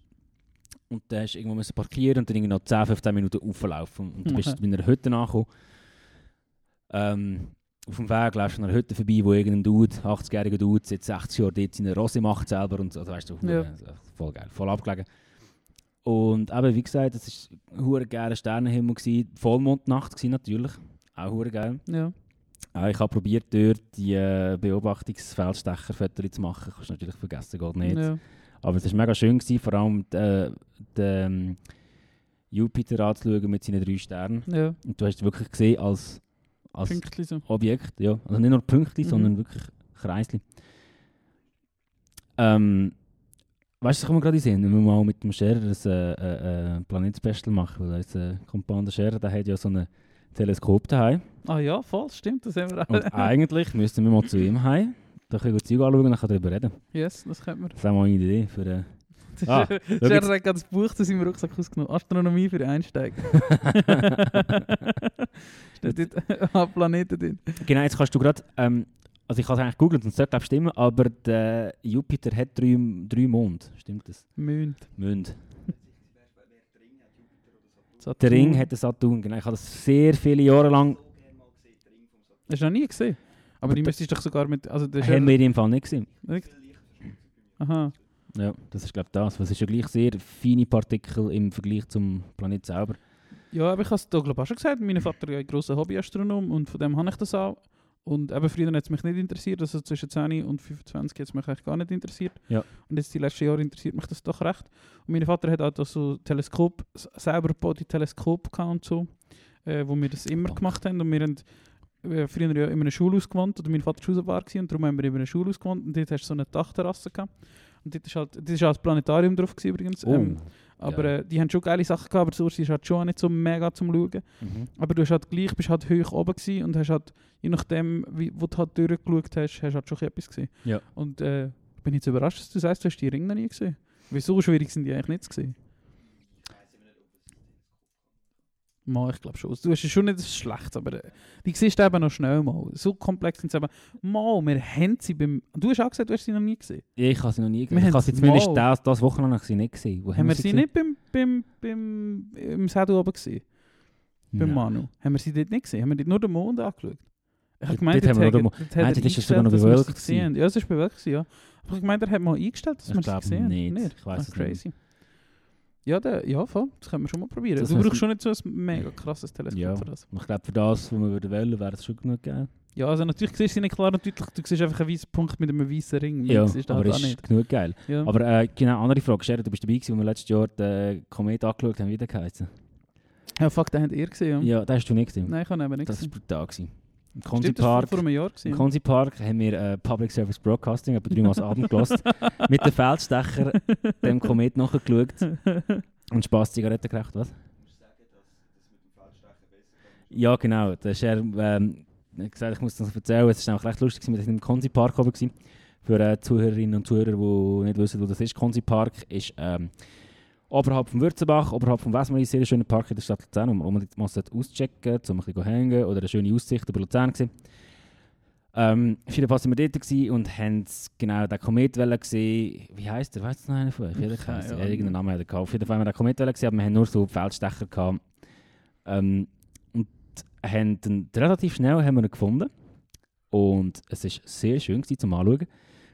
Und dann hast du irgendwo müssen parkieren und dann irgendwie noch 10, 15 Minuten auflaufen. Und du bist Okay. bei einer Hütte angekommen. Ähm, auf dem Weg läufst du an einer Hütte vorbei, wo irgendein Dude, 80-jähriger Dude, seit 60 Jahren dort seine Rose macht selber und so. Also, weißt du, Ja. äh, voll geil, voll abgelegen. Und eben, wie gesagt, es war ein hure geiler Sternenhimmel, gewesen. Vollmondnacht gewesen, natürlich. Auch hure geil. Ja. Auch ich habe probiert, dort die äh, Beobachtungsfeldstecher zu machen. Kannst du natürlich vergessen, geht nicht. ja. Aber es war mega schön, gewesen, vor allem äh, den ähm, Jupiter anzuschauen mit seinen drei Sternen. Ja. Und du hast es wirklich gesehen als, als so. Objekt, ja. Also nicht nur Pünktchen, Mhm. sondern wirklich Kreisli. Ähm, Weißt du, was wir gerade sehen? Wenn wir mal mit dem Scherer ein äh, äh, äh, Planet-Special machen, weil unser äh, Kumpel Scherer, der hat ja so ein Teleskop daheim. Ah ja, voll, stimmt, das haben wir Und eigentlich müssten wir mal zu ihm heim. Da können wir Zeug anschauen und dann kann darüber reden. Yes, das könnte man. Das ist auch mal eine Idee für... Äh, Ah, jetzt. hat gerade das Buch aus seinem Rucksack ausgenommen. Astronomie für Einsteiger. Steht dort an Planeten drin. genau, jetzt kannst du gerade... Ähm, also ich habe es eigentlich gegoogelt und es sollte glaub ich, stimmen, aber der Jupiter hat drei, drei Monde. Stimmt das? Mond. Saturn. Der Ring hat den Saturn, genau. Ich habe das sehr viele Jahre lang... Hast du noch nie gesehen? Aber die müsstest doch sogar mit. Also der Haben wir im Fall nicht gesehen. Nicht? Aha. Ja, das ist glaube ich das. Was ist ja gleich sehr feine Partikel im Vergleich zum Planet selber. Ja, aber ich habe es da glaube ich auch schon gesagt. Mein Vater ist ein grosser Hobbyastronom und von dem habe ich das auch. Und eben früher hat es mich nicht interessiert, also zwischen 10 und 25 hat es mich eigentlich gar nicht interessiert. Ja. Und jetzt die letzten Jahre interessiert mich das doch recht. Und mein Vater hat auch da so Teleskop, selber gebaute Teleskop gehabt und so, äh, wo wir das immer gemacht haben. Und wir haben früher ja in einer Schulhaus gewohnt, oder mein Vater war Hausbar gewesen, und darum haben wir in einem Schulhaus gewohnt. Und dort hast du so eine Dachterrasse gehabt. Und dort ist halt, das ist auch das Planetarium drauf gewesen, übrigens. Ähm, aber geil. äh, die haben schon geile Sachen gehabt, aber so ist halt schon auch nicht so mega zum Schauen. Mhm. Aber du hast halt gleich, bist halt hoch oben gewesen und hast halt, je nachdem, wie, wo du halt durchgeschaut hast, hast du halt schon etwas gesehen. Ja. Und äh, ich bin jetzt überrascht, dass du sagst, du hast die Ringe noch nie gesehen. Weil so schwierig sind die eigentlich nicht zu sehen. Mal, ich glaube schon. Du hast ja schon nicht das Schlechtes, aber äh, die siehst du eben noch schnell mal. So komplex sind sie eben. Mal, wir haben sie beim... Du hast auch gesagt, du hast sie noch nie gesehen. Ja, ich habe sie noch nie Wir gesehen. Ich haben habe sie zumindest das, das Wochenende ich sie nicht gesehen. Wo Haben wir sie gesehen? nicht beim, beim, beim, im Sädel oben gesehen? Beim Nein. Manu. Haben wir sie dort nicht gesehen? Haben wir dort nur den Mond angeschaut? Ich habe Dort gemeint, haben wir nur den hat- Mond- dort Nein, ist es sogar noch wir bewölkt haben. Ja, es war bewölkt, ja. Aber ich meinte, er hat mal eingestellt, dass Ich wir sie gesehen haben. nicht. Ich weiss Ah, es nicht. crazy. Ja, der, ja, voll. Das können wir schon mal probieren. Das du brauchst schon nicht so ein mega krasses Teleskop Ja. für das. Ich glaube, für das, was wir wollen, wäre es schon genug geil. Ja, also natürlich siehst du nicht klar und deutlich. Du siehst einfach einen weißen Punkt mit einem weißen Ring. Ja, du aber auch ist nicht. genug geil. Ja. Aber äh, genau, andere Frage. Sharon, du bist dabei gewesen, als wir letztes Jahr den Komet angeschaut haben, wie der geheißen. ja, fuck, den habt ihr gesehen, ja? Ja, den hast du nicht gesehen. Nein, ich habe eben nicht das war gesehen. brutal. Gewesen. Im Konzi das Park, vor einem Jahr im gesehen. Konzi Park haben wir äh, Public Service Broadcasting etwa dreimal am Abend gelassen. mit dem Feldstecher dem Komet nachgeschaut und Spaß Zigaretten geraucht, was? Ja, genau. Der Scher ähm, hat gesagt, ich muss das noch erzählen. Es war nämlich recht lustig. Wir waren im Konzi Park oben. Gewesen. Für äh, Zuhörerinnen und Zuhörer, die nicht wissen, wo das ist. Konzi Park ist ähm, oberhalb von Würzenbach, oberhalb von Westmar, ein sehr schöner Park in der Stadt Luzern, wo man- man mal auschecken sollte, um ein bisschen hängen oder eine schöne Aussicht über Luzern gesehen. Ähm, auf jeden Fall waren wir dort und haben genau den Komet gesehen. Wie heisst der? Weißt du noch einen von euch? Geheißen? Ahnung. Irgendeinen Namen hat er gehabt. Auf jeden Fall haben wir den Komet wollen gesehen, aber wir haben nur so Feldstecher gehabt. Ähm, und haben dann relativ schnell haben wir ihn gefunden. Und es war sehr schön gewesen, zum Anschauen.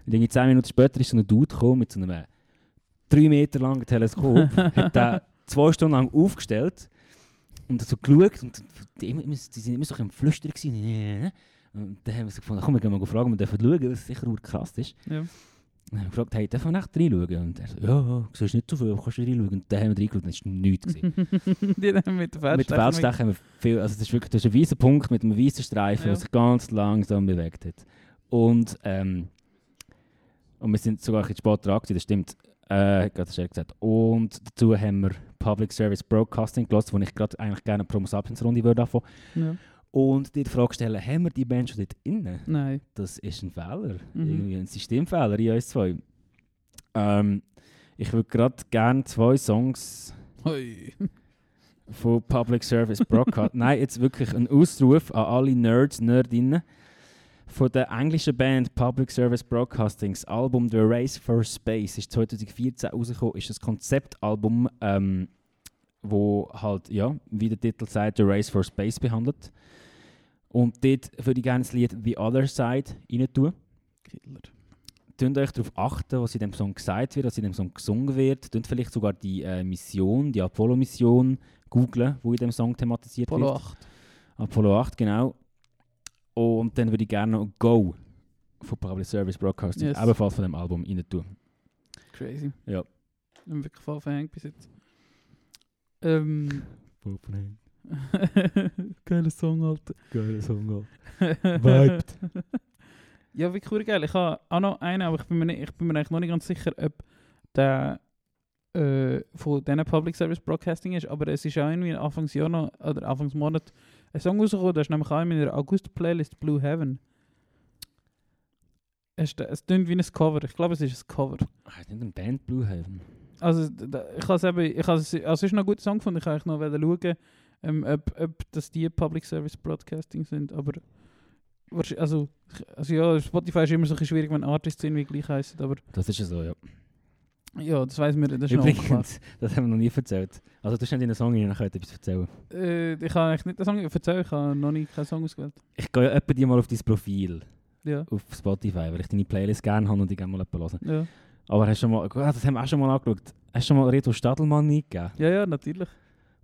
Und irgendwie 10 Minuten später ist so ein Dude gekommen mit so einem 3 Meter langen Teleskop, hat den zwei Stunden lang aufgestellt und so geschaut und die, die sind immer so ein am Flüstern gewesen. Und dann haben wir so gefunden, komm, wir gehen mal fragen, wir dürfen schauen, was sicher ur krass ist. Ja. Und dann haben wir gefragt, hey, dürfen wir echt reinschauen? Und er so, ja, du siehst nicht so viel, kannst du reinschauen? Und dann haben wir reingeschaut und es war nichts. die haben mit der mit dem Feldstecher haben wir viel, also das ist wirklich das ist ein weißer Punkt mit einem weißen Streifen, Ja. der sich ganz langsam bewegt hat. Und, ähm, und wir sind sogar ein bisschen spät dran gewesen, das stimmt. Äh, gerade Chef gesagt. Und dazu haben wir Public Service Broadcasting gelassen, wo ich gerade eigentlich gerne eine Promo Sapiens Runde würde anfangen. Ja. Und die Frage stellen, haben wir die Band schon dort innen? Nein. Das ist ein Fehler. Mhm. Irgendwie ein Systemfehler in uns zwei. Ähm, ich würde gerade gerne zwei Songs Hoi. von Public Service Broadcast. Nein, jetzt wirklich ein Ausruf an alle Nerds, Nerdinnen. Von der englischen Band Public Service Broadcasting. Das Album The Race for Space ist 2014 rausgekommen. Ist ein Konzeptalbum, ähm, wo halt, ja, wie der Titel sagt, The Race for Space behandelt. Und dort würde ich gerne das Lied The Other Side rein tun. Killer. Tönt euch darauf achten, was in dem Song gesagt wird, was in dem Song gesungen wird. Tönt vielleicht sogar die äh, Mission, die Apollo-Mission googlen, wo in dem Song thematisiert Polo wird. 8. Apollo 8, genau. Und dann würde ich gerne noch Go von Public Service Broadcasting, Yes. ebenfalls von dem Album, rein tun. Crazy. Ja. Ich bin wirklich voll verhängt bis jetzt. Ähm. Geiler Song, Alter. Geiler Song. Vibed. ja, wirklich cool geil. Ich habe auch noch einen, aber ich bin mir, nicht, ich bin mir eigentlich noch nicht ganz sicher, ob der äh, von diesen Public Service Broadcasting ist, aber es ist auch irgendwie Anfangs Jahr noch, oder Anfangs Monat ein Song rausgekommen, das ist nämlich auch in meiner August-Playlist Blue Heaven. Es, es klingt wie ein Cover, ich glaube es ist ein Cover. Ah, ist nicht ein Band Blue Heaven? Also d- d- ich habe es eben, ich habe es, also es ist noch ein guter Song gefunden, ich eigentlich noch schauen, ähm, ob, ob das die Public Service Broadcasting sind, aber also, also ja, Spotify ist immer so schwierig, wenn Artists irgendwie gleich heißen, aber Das ist ja so, ja. Ja, das weiß mir, das ist noch. Übrigens, das haben wir noch nie erzählt. Also du hast nicht in den Song rein, ich etwas erzählen. Äh, ich kann eigentlich nicht den Song erzählen, ich habe noch nie keinen Song ausgewählt. Ich gehe ja etwa die mal auf dein Profil Ja, auf Spotify, weil ich deine Playlist gerne habe und die gerne mal hören. ja. Aber hast du schon mal, ah, das haben wir auch schon mal angeschaut, hast du schon mal Reto Stadelmann eingegeben? Ja, ja, natürlich.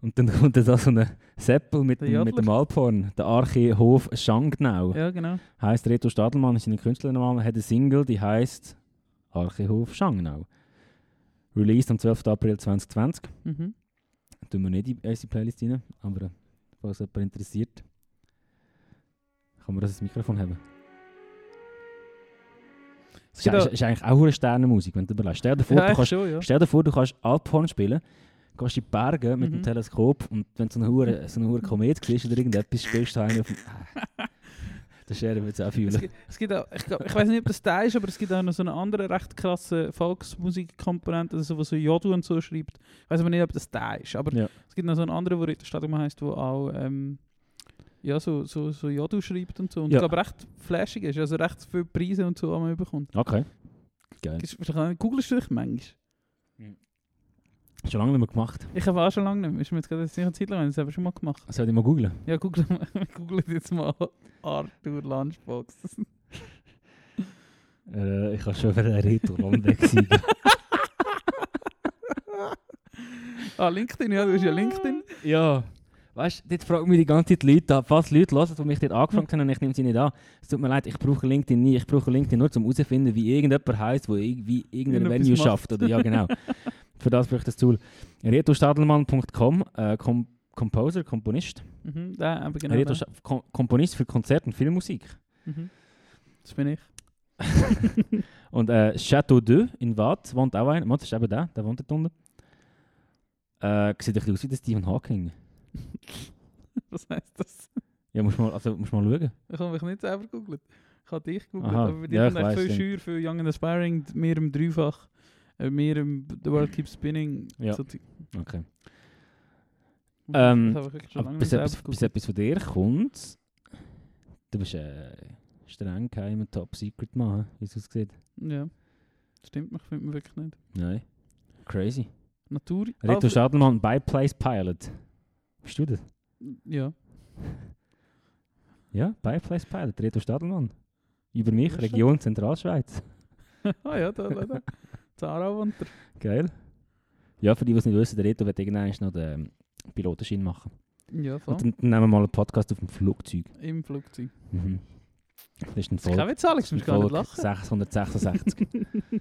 Und dann kommt da so ein Seppel mit, dem, mit dem Alphorn, der Archihof Schangnau. Ja, genau. Heißt Reto Stadelmann ist seine Künstlername, hat eine Single, die heißt Archihof Schangnau. Released am 12. April 2020. Mhm. Tun wir nicht in unsere Playlist rein, aber äh, falls jemand interessiert, kann man das ins Mikrofon haben. Das ist, gibt ist, eigentlich auch eine Sternenmusik, wenn du überlegst. Stell dir vor, Ja, du kannst, schon, ja. stell dir vor, du kannst Alphorn spielen, gehst in die Berge mit dem Mhm. Teleskop und wenn so ein hure so Komet siehst oder irgendetwas, spielst du einen auf dem... Das Scherer wird es auch Es fühlen. gibt, es gibt auch, ich, glaub- ich weiß nicht, ob das der ist, aber es gibt auch noch so eine andere recht krasse Volksmusikkomponente, also wo so Jodu und so schreibt. Ich weiß aber nicht, ob das der ist, aber Ja. es gibt noch so einen anderen, der in der Stadt heisst, wo auch ähm, ja, so, so, so Jodu schreibt und so. Und Ja. ich glaube, recht flashig ist, also recht viele Preise und so, die man bekommt. Okay. Geil. Googlest du dich manchmal? Schon lange nicht mehr gemacht. Ich habe auch schon lange nicht mehr. Ist mir jetzt gerade jetzt nicht eine Zeit lang, ich habe schon mal gemacht. Soll ich mal googlen? Ja, google, google jetzt mal Arthur Lunchbox. Äh, ich habe schon wieder einen Reto Lombeck siegen. ah, LinkedIn, ja, du hast ja LinkedIn. Ja. Weißt du, dort fragen mich die ganze Zeit Leute an, falls Leute hören, die mich dort angefangen haben und ich nehme sie nicht an. Es tut mir leid, ich brauche LinkedIn nie. Ich brauche LinkedIn nur, um herauszufinden, wie irgendjemand heisst, der irgendwie irgendein Venue schafft. Oder, ja, genau. Für das brauche ich das Tool. retostadelmann.com, äh, Com Composer, Komponist. Mhm, aber genau. Reto Kom Komponist für Konzert und Filmmusik. Mhm. Das bin ich. Und äh, Chateau 2 in Waadt wohnt auch einer. Das ist eben der, der wohnt dort unten. Äh, sieht ein bisschen aus wie der Stephen Hawking. Was heisst das? Ja, musst mal, also, musst mal schauen. Ich habe mich nicht selber gegoogelt. Ich habe dich gegoogelt, Aha, aber bei dir ja, weiss, viel. Scheuer, viel Young and Aspiring, mehr im Dreifach, äh, mehr im The World Keeps Spinning. Ja. So. Okay. Ähm, bis etwas, bis etwas von dir kommt, du bist äh, streng geheim Top Secret Mann, wie es aussieht. Ja, stimmt, mich findet man wirklich nicht. Nein. Crazy. Natur. Reto Ah, Stadelmann, Byplace Pilot. Bist du das? Ja. Ja, Byplace Pilot, Reto Stadelmann. Über mich, Region Zentralschweiz. ah ja, da, da, da. Zara wohnt er. Geil. Ja, für die, die es nicht wissen, der Reto wird irgendwann noch den ähm, Pilotenschein machen. Ja, voll. Und dann, nehmen wir mal einen Podcast auf dem Flugzeug. Im Flugzeug. Mhm. Das ist ein Das ist kein Folge. Witz, Alex, du musst gar nicht lachen. 666. Mein Vater, will- äh,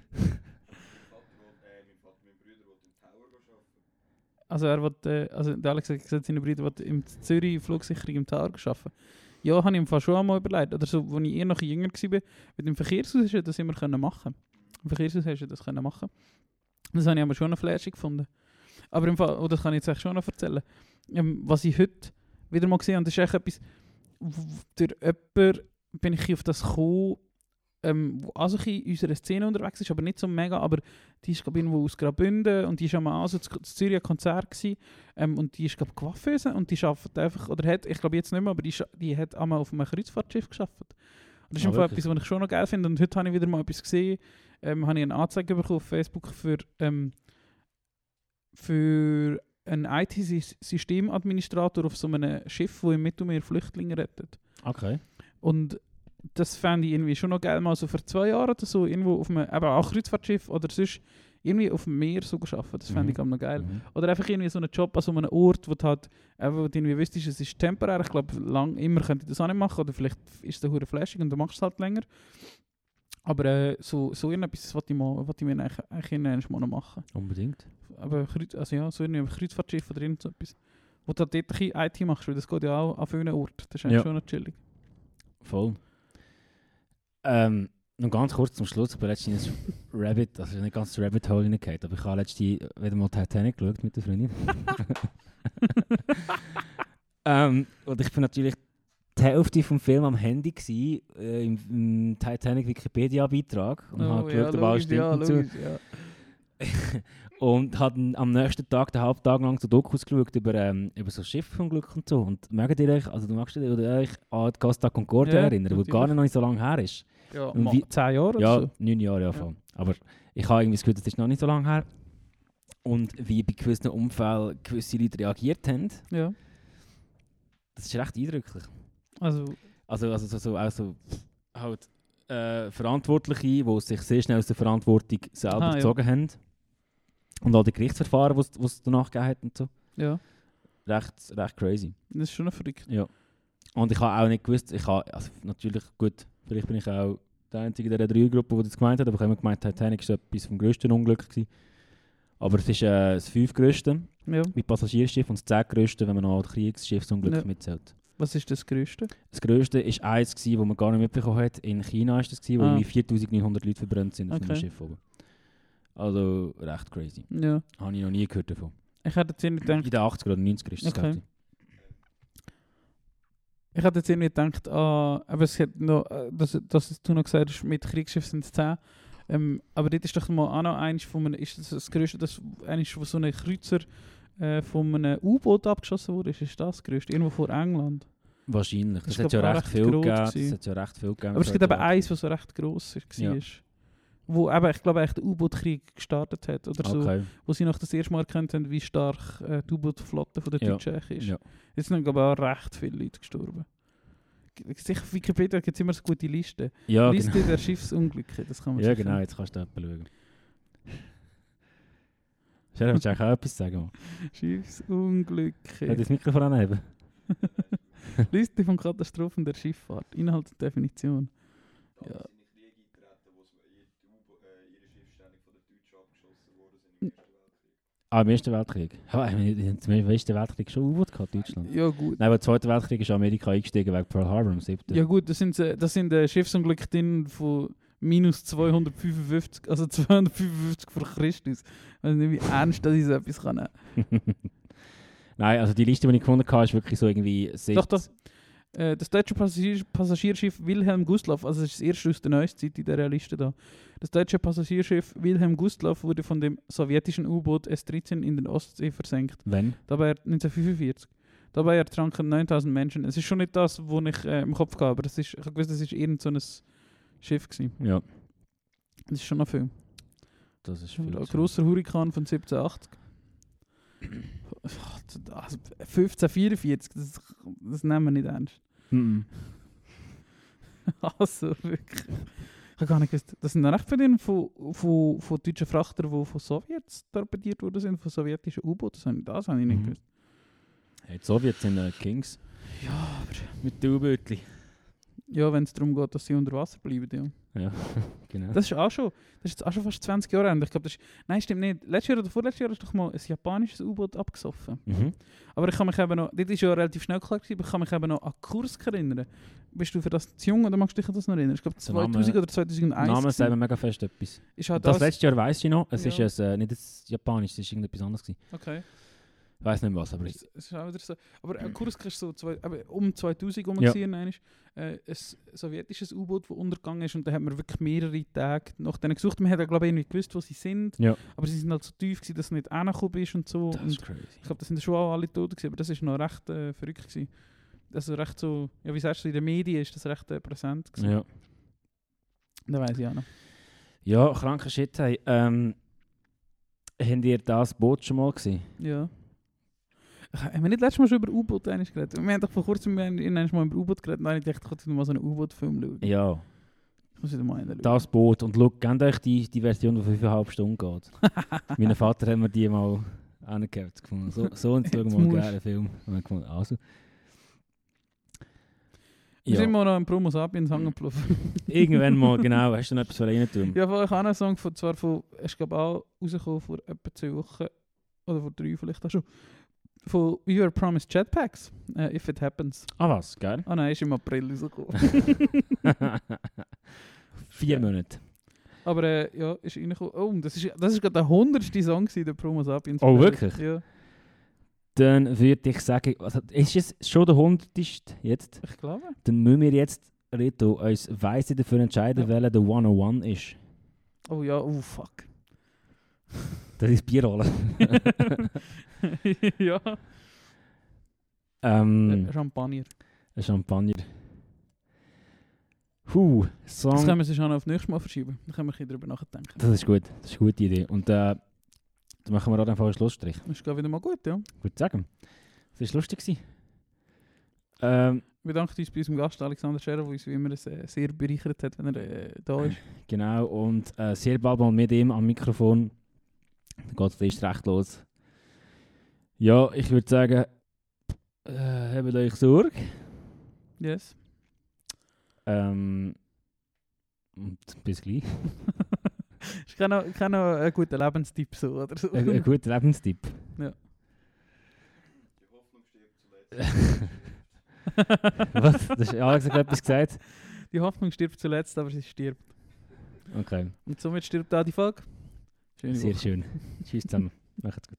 mein Vater, mein Bruder will im Tower arbeiten. Also er wird, äh, also der Alex hat gesagt, seine Brüder will im Zürich Flugsicherung im Tower arbeiten. Ja, habe ich im Fall schon einmal überlegt. Oder so, als ich eher noch jünger war, mit dem Verkehrshaus du das immer können machen Verkehrshaus hast du das können machen. Das habe ich aber schon noch flashig gefunden. Aber im Fall, oh, das kann ich jetzt schon noch erzählen. Ähm, was ich heute wieder mal gesehen habe, das ist echt etwas, durch jemanden bin ich auf das gekommen, ähm, also in unserer Szene unterwegs ist, aber nicht so mega, aber die ist glaube irgendwo aus Graubünden und die ist einmal also zu, Zürich Konzert gewesen, ähm, und die ist glaube Coiffeuse und die arbeitet einfach, oder hat, ich glaube jetzt nicht mehr, aber die, die hat einmal auf einem Kreuzfahrtschiff gearbeitet. Das ist Ah, einfach wirklich? etwas, was ich schon noch geil finde und heute habe ich wieder mal etwas gesehen, ähm, habe ich eine Anzeige bekommen auf Facebook für, ähm, für einen IT-Systemadministrator auf so einem Schiff, wo im Mittelmeer Flüchtlinge rettet. Okay. Und das fände ich irgendwie schon noch geil, mal so für zwei Jahre oder so irgendwo auf einem, eben auch Kreuzfahrtschiff oder sonst irgendwie auf dem Meer so arbeiten. Das fände Mhm. ich auch noch geil. Mhm. Oder einfach irgendwie so einen Job an so einem Ort, wo du halt, eben, wo du irgendwie wüsstest, es ist temporär. Ich glaube, lang immer könnte ich das auch nicht machen. Oder vielleicht ist es hure flashig und du machst es halt länger. Aber äh, so, so irgendetwas wollte ich, mal, wollte ich mir eigentlich, eigentlich mal noch machen. Unbedingt. Aber also ja, so irgendwie ein Kreuzfahrtschiff oder irgend so etwas. Wo du halt dort ein IT machst, weil das geht ja auch an vielen Orten. Das ist eigentlich Ja. schon noch chillig. Voll. Ähm, noch ganz kurz zum Schluss, ich bin letztens Rabbit, also nicht ganz Rabbit Hole hineingehauen, aber ich habe letztens wieder mal Titanic geschaut mit der Freundin. ähm, und ich bin natürlich die Hälfte vom Film am Handy gsi, äh, im, im Titanic Wikipedia-Beitrag und habe geschaut, ob alles stimmt. Oh, ja. Und habe am nächsten Tag, den halben Tag lang so Dokus geschaut über, ähm, über so Schiffsunglück und so. Und mögt ihr euch, also du magst dich euch an die Costa Concordia Ja, erinnern, wo gar natürlich. noch nicht so lange her ist? Ja, wie- zehn Jahre oder Ja, so. neun Jahre ja, voll. Aber ich habe irgendwie das Gefühl, das ist noch nicht so lange her. Und wie bei gewissen Unfällen gewisse Leute reagiert haben, Ja. das ist recht eindrücklich. Also, Also, also so, so, auch so halt, äh, Verantwortliche, die sich sehr schnell aus der Verantwortung selber Ah, ja. gezogen haben. Und all die Gerichtsverfahren, die es danach gegeben hat und so. ja, Recht, recht crazy. das ist schon verrückt. Ja. Und ich habe auch nicht gewusst, ich habe, also natürlich, gut, vielleicht bin ich auch der Einzige der Dreiergruppe, die das gemeint hat, aber ich habe immer gemeint, Titanic ist etwas vom grössten Unglück gewesen. Aber es ist äh, das fünftgrößte Ja. mit Passagierschiff und das zehngrößte, wenn man noch das Kriegsschiffsunglück Ja. mitzählt. Was ist das Größte? Das grösste war eins, das man gar nicht mitbekommen hat. In China war das, gewesen, wo Ah. irgendwie 4900 Leute verbrannt sind auf Okay. einem Schiff. Oben. Also recht crazy. Ja. Habe ich noch nie gehört davon. Ich hätte jetzt gedacht, In den 80er oder 90er ist das, Okay. Ich. hätte jetzt irgendwie gedacht, ah, aber es hat noch, äh, dass, dass du noch gesagt hast, mit Kriegsschiff sind es 10. Ähm, aber dort ist doch mal auch noch eins von einem, ist das das Größte, das eines von so einem Kreuzer äh, von einem U-Boot abgeschossen wurde, ist, ist das das Größte, irgendwo vor England. Wahrscheinlich. Das Das, hat ja recht viel recht gross gegeben. Das hat ja recht viel gegeben. Aber es gibt eben eins, was so recht gross war. Ja. Wo eben, ich glaube, eigentlich der U-Boot-Krieg gestartet hat. Oder so. Okay. Wo sie noch das erste Mal erkannt haben, wie stark äh, die U-Boot-Flotte von der Ja. Deutschen ist. Ja. Jetzt sind glaube ich auch recht viele Leute gestorben. Sicher auf Wikipedia gibt es immer so gute Listen. Ja, Liste genau. der Schiffsunglücke, das kann man Ja, genau. Jetzt kannst du da schauen. Sharon, willst du auch etwas sagen? Mann? Ja, Schiffsunglücke. das Mikrofon anheben. Liste von Katastrophen der Schifffahrt. Inhalt und Definition. Ja. Ja. sind in Krieg eingetreten, wo es- die U- äh, ihre Schiffe ständig von den Deutschen abgeschossen worden sind im Ersten Weltkrieg. Ah, im Ersten Weltkrieg. Ja, zum Ersten Weltkrieg schon U-Boot gehabt, Deutschland. Ja gut. Nein, aber im Zweiten Weltkrieg ist Amerika eingestiegen wegen Pearl Harbor am 7. Ja gut, das sind, das sind äh, Schiffsunglücke drin von minus 255, also 255 vor Christus. Ich weiß nicht, wie ernst das so etwas kann. Nein, also die Liste, die ich gefunden habe, ist wirklich so irgendwie... seit- Doch, doch. Äh, das deutsche Passagier Passagierschiff Wilhelm Gustloff, also das ist das erste aus der Neueszeit in dieser Liste da. Das deutsche Passagierschiff Wilhelm Gustloff wurde von dem sowjetischen U-Boot S-13 in den Ostsee versenkt. Wenn? Dabei 1945. Dabei ertranken 9000 Menschen. Es ist schon nicht das, was ich äh, im Kopf hatte, aber das ist, ich habe gewusst, das ist irgend so ein Schiff gewesen. Ja, Das ist schon noch viel. das ist viel. Ein grosser Hurrikan von 1780. Also 1544, das, das nehmen wir nicht ernst. Mhm. Also wirklich. Ich habe gar nicht gewusst. Das sind recht viele von, von, von deutschen Frachtern, die von Sowjets torpediert worden sind, von sowjetischen U-Booten. Das, habe ich- das habe ich nicht Mhm. gewusst. Hey, die Sowjets sind äh, Kings. Ja, aber... Mit den U-Bötchen. Ja, wenn es darum geht, dass sie unter Wasser bleiben. Ja. Ja, genau. Das ist auch schon, das ist jetzt auch schon fast 20 Jahre alt. Ich glaube, das ist, nein, stimmt nicht. Letztes Jahr oder vorletztes Jahr ist doch mal ein japanisches U-Boot abgesoffen. mhm. Aber ich kann mich eben noch, das ist ja relativ schnell klar gewesen, aber ich kann mich eben noch an Kursk erinnern. Bist du für das zu jung oder magst du dich an das noch erinnern? Ich glaube Der Name- 2000 oder 2001. Namen gewesen. sagen mir mega fest etwas. halt Das, das, letzte Jahr weiss ich noch. Es Ja. ist ein, äh, nicht ein Japanisch, es ist irgendetwas anderes. Gewesen. Okay. Ich weiß nicht mehr was, aber Es, es ist auch wieder so. Aber äh, Kursk ist so zwei, aber um 2000 herum Ja. einmal, äh, ein sowjetisches U-Boot, das untergegangen ist und da hat man wirklich mehrere Tage nach denen gesucht. Man hat ja glaube ich irgendwie gewusst, wo sie sind, Ja. aber sie sind halt so tief gewesen, dass du nicht angekommen bist und so. das und ist crazy. ich glaube, das sind schon auch alle tot gewesen, aber das ist noch recht äh, verrückt gewesen. Also recht so, ja wie sagst du, in den Medien ist das recht äh, präsent gewesen. Ja. Da weiß ich auch noch. ja, kranker Shit. Hey. Ähm, habt ihr das Boot schon mal gesehen? Ja. Ich- Haben wir nicht letztes Mal schon über U-Boot geredet? Wir haben doch vor kurzem wir haben mal über U-Boot geredet habe ich gedacht, ich könnte mal so einen U-Boot-Film schauen. Ja, Ich muss wieder mal einen das Boot. Und schaut, gebt euch die, die Version, die 5,5 Stunden geht. mein Vater hat mir die mal angegeben. gefunden. So, so und schauen wir mal einen Film. Und dann gefunden, also. Wir Ja, sind mal noch im Promo Sapiens angeplaufen. irgendwann mal, genau. Hast du noch etwas rein tun? ja, voll, ich habe einen Song von, zwar von, ich glaube auch rausgekommen vor etwa zwei Wochen, oder vor drei vielleicht auch schon, von You Are Promised Jetpacks, äh, If It Happens. Ah was, geil. Ah nein, ist im April rausgekommen. Vier. Monate. Aber äh, ja, ist reingekommen. Oh, das ist, das ist gerade der hundertste Song gewesen, der Promo Sapiens. Oh, wirklich? Ja, Dann würde ich sagen, also, ist es schon der hundertste jetzt? ich glaube. Dann müssen wir jetzt, Rito, uns weise dafür entscheiden, Ja. welcher der 101 ist. Oh ja, oh fuck. Das ist Bierrolle. ja. ähm, Äh, Champagner. ein Champagner. Huh, Das Song. können wir schon auf nächstes Mal verschieben. Dann können wir ein drüber nachdenken. Das ist gut, das ist eine gute Idee. Und äh, dann machen wir auch einfach einen Schlussstrich. Das ist wieder mal gut, ja. Würde sagen, das war lustig. gewesen. Ähm, Wir danken uns bei unserem Gast Alexander Scherer, der uns wie immer sehr bereichert hat, wenn er äh, da ist. genau, und äh, sehr bald mal mit ihm am Mikrofon. Dann geht es recht los. Ja, ich würde sagen, äh, habt euch Sorge. Yes. Ähm, und bis gleich. Ich kann noch, ich kann noch einen guten Lebenstipp so oder so. Ein, ein guter Lebenstipp. Ja. Die Hoffnung stirbt zuletzt. Was? Das ist, Alex hat etwas gesagt? Die Hoffnung stirbt zuletzt, aber sie stirbt. Okay, Und somit stirbt auch die Folge. Schöne sehr Woche. schön. Tschüss zusammen. Macht's gut.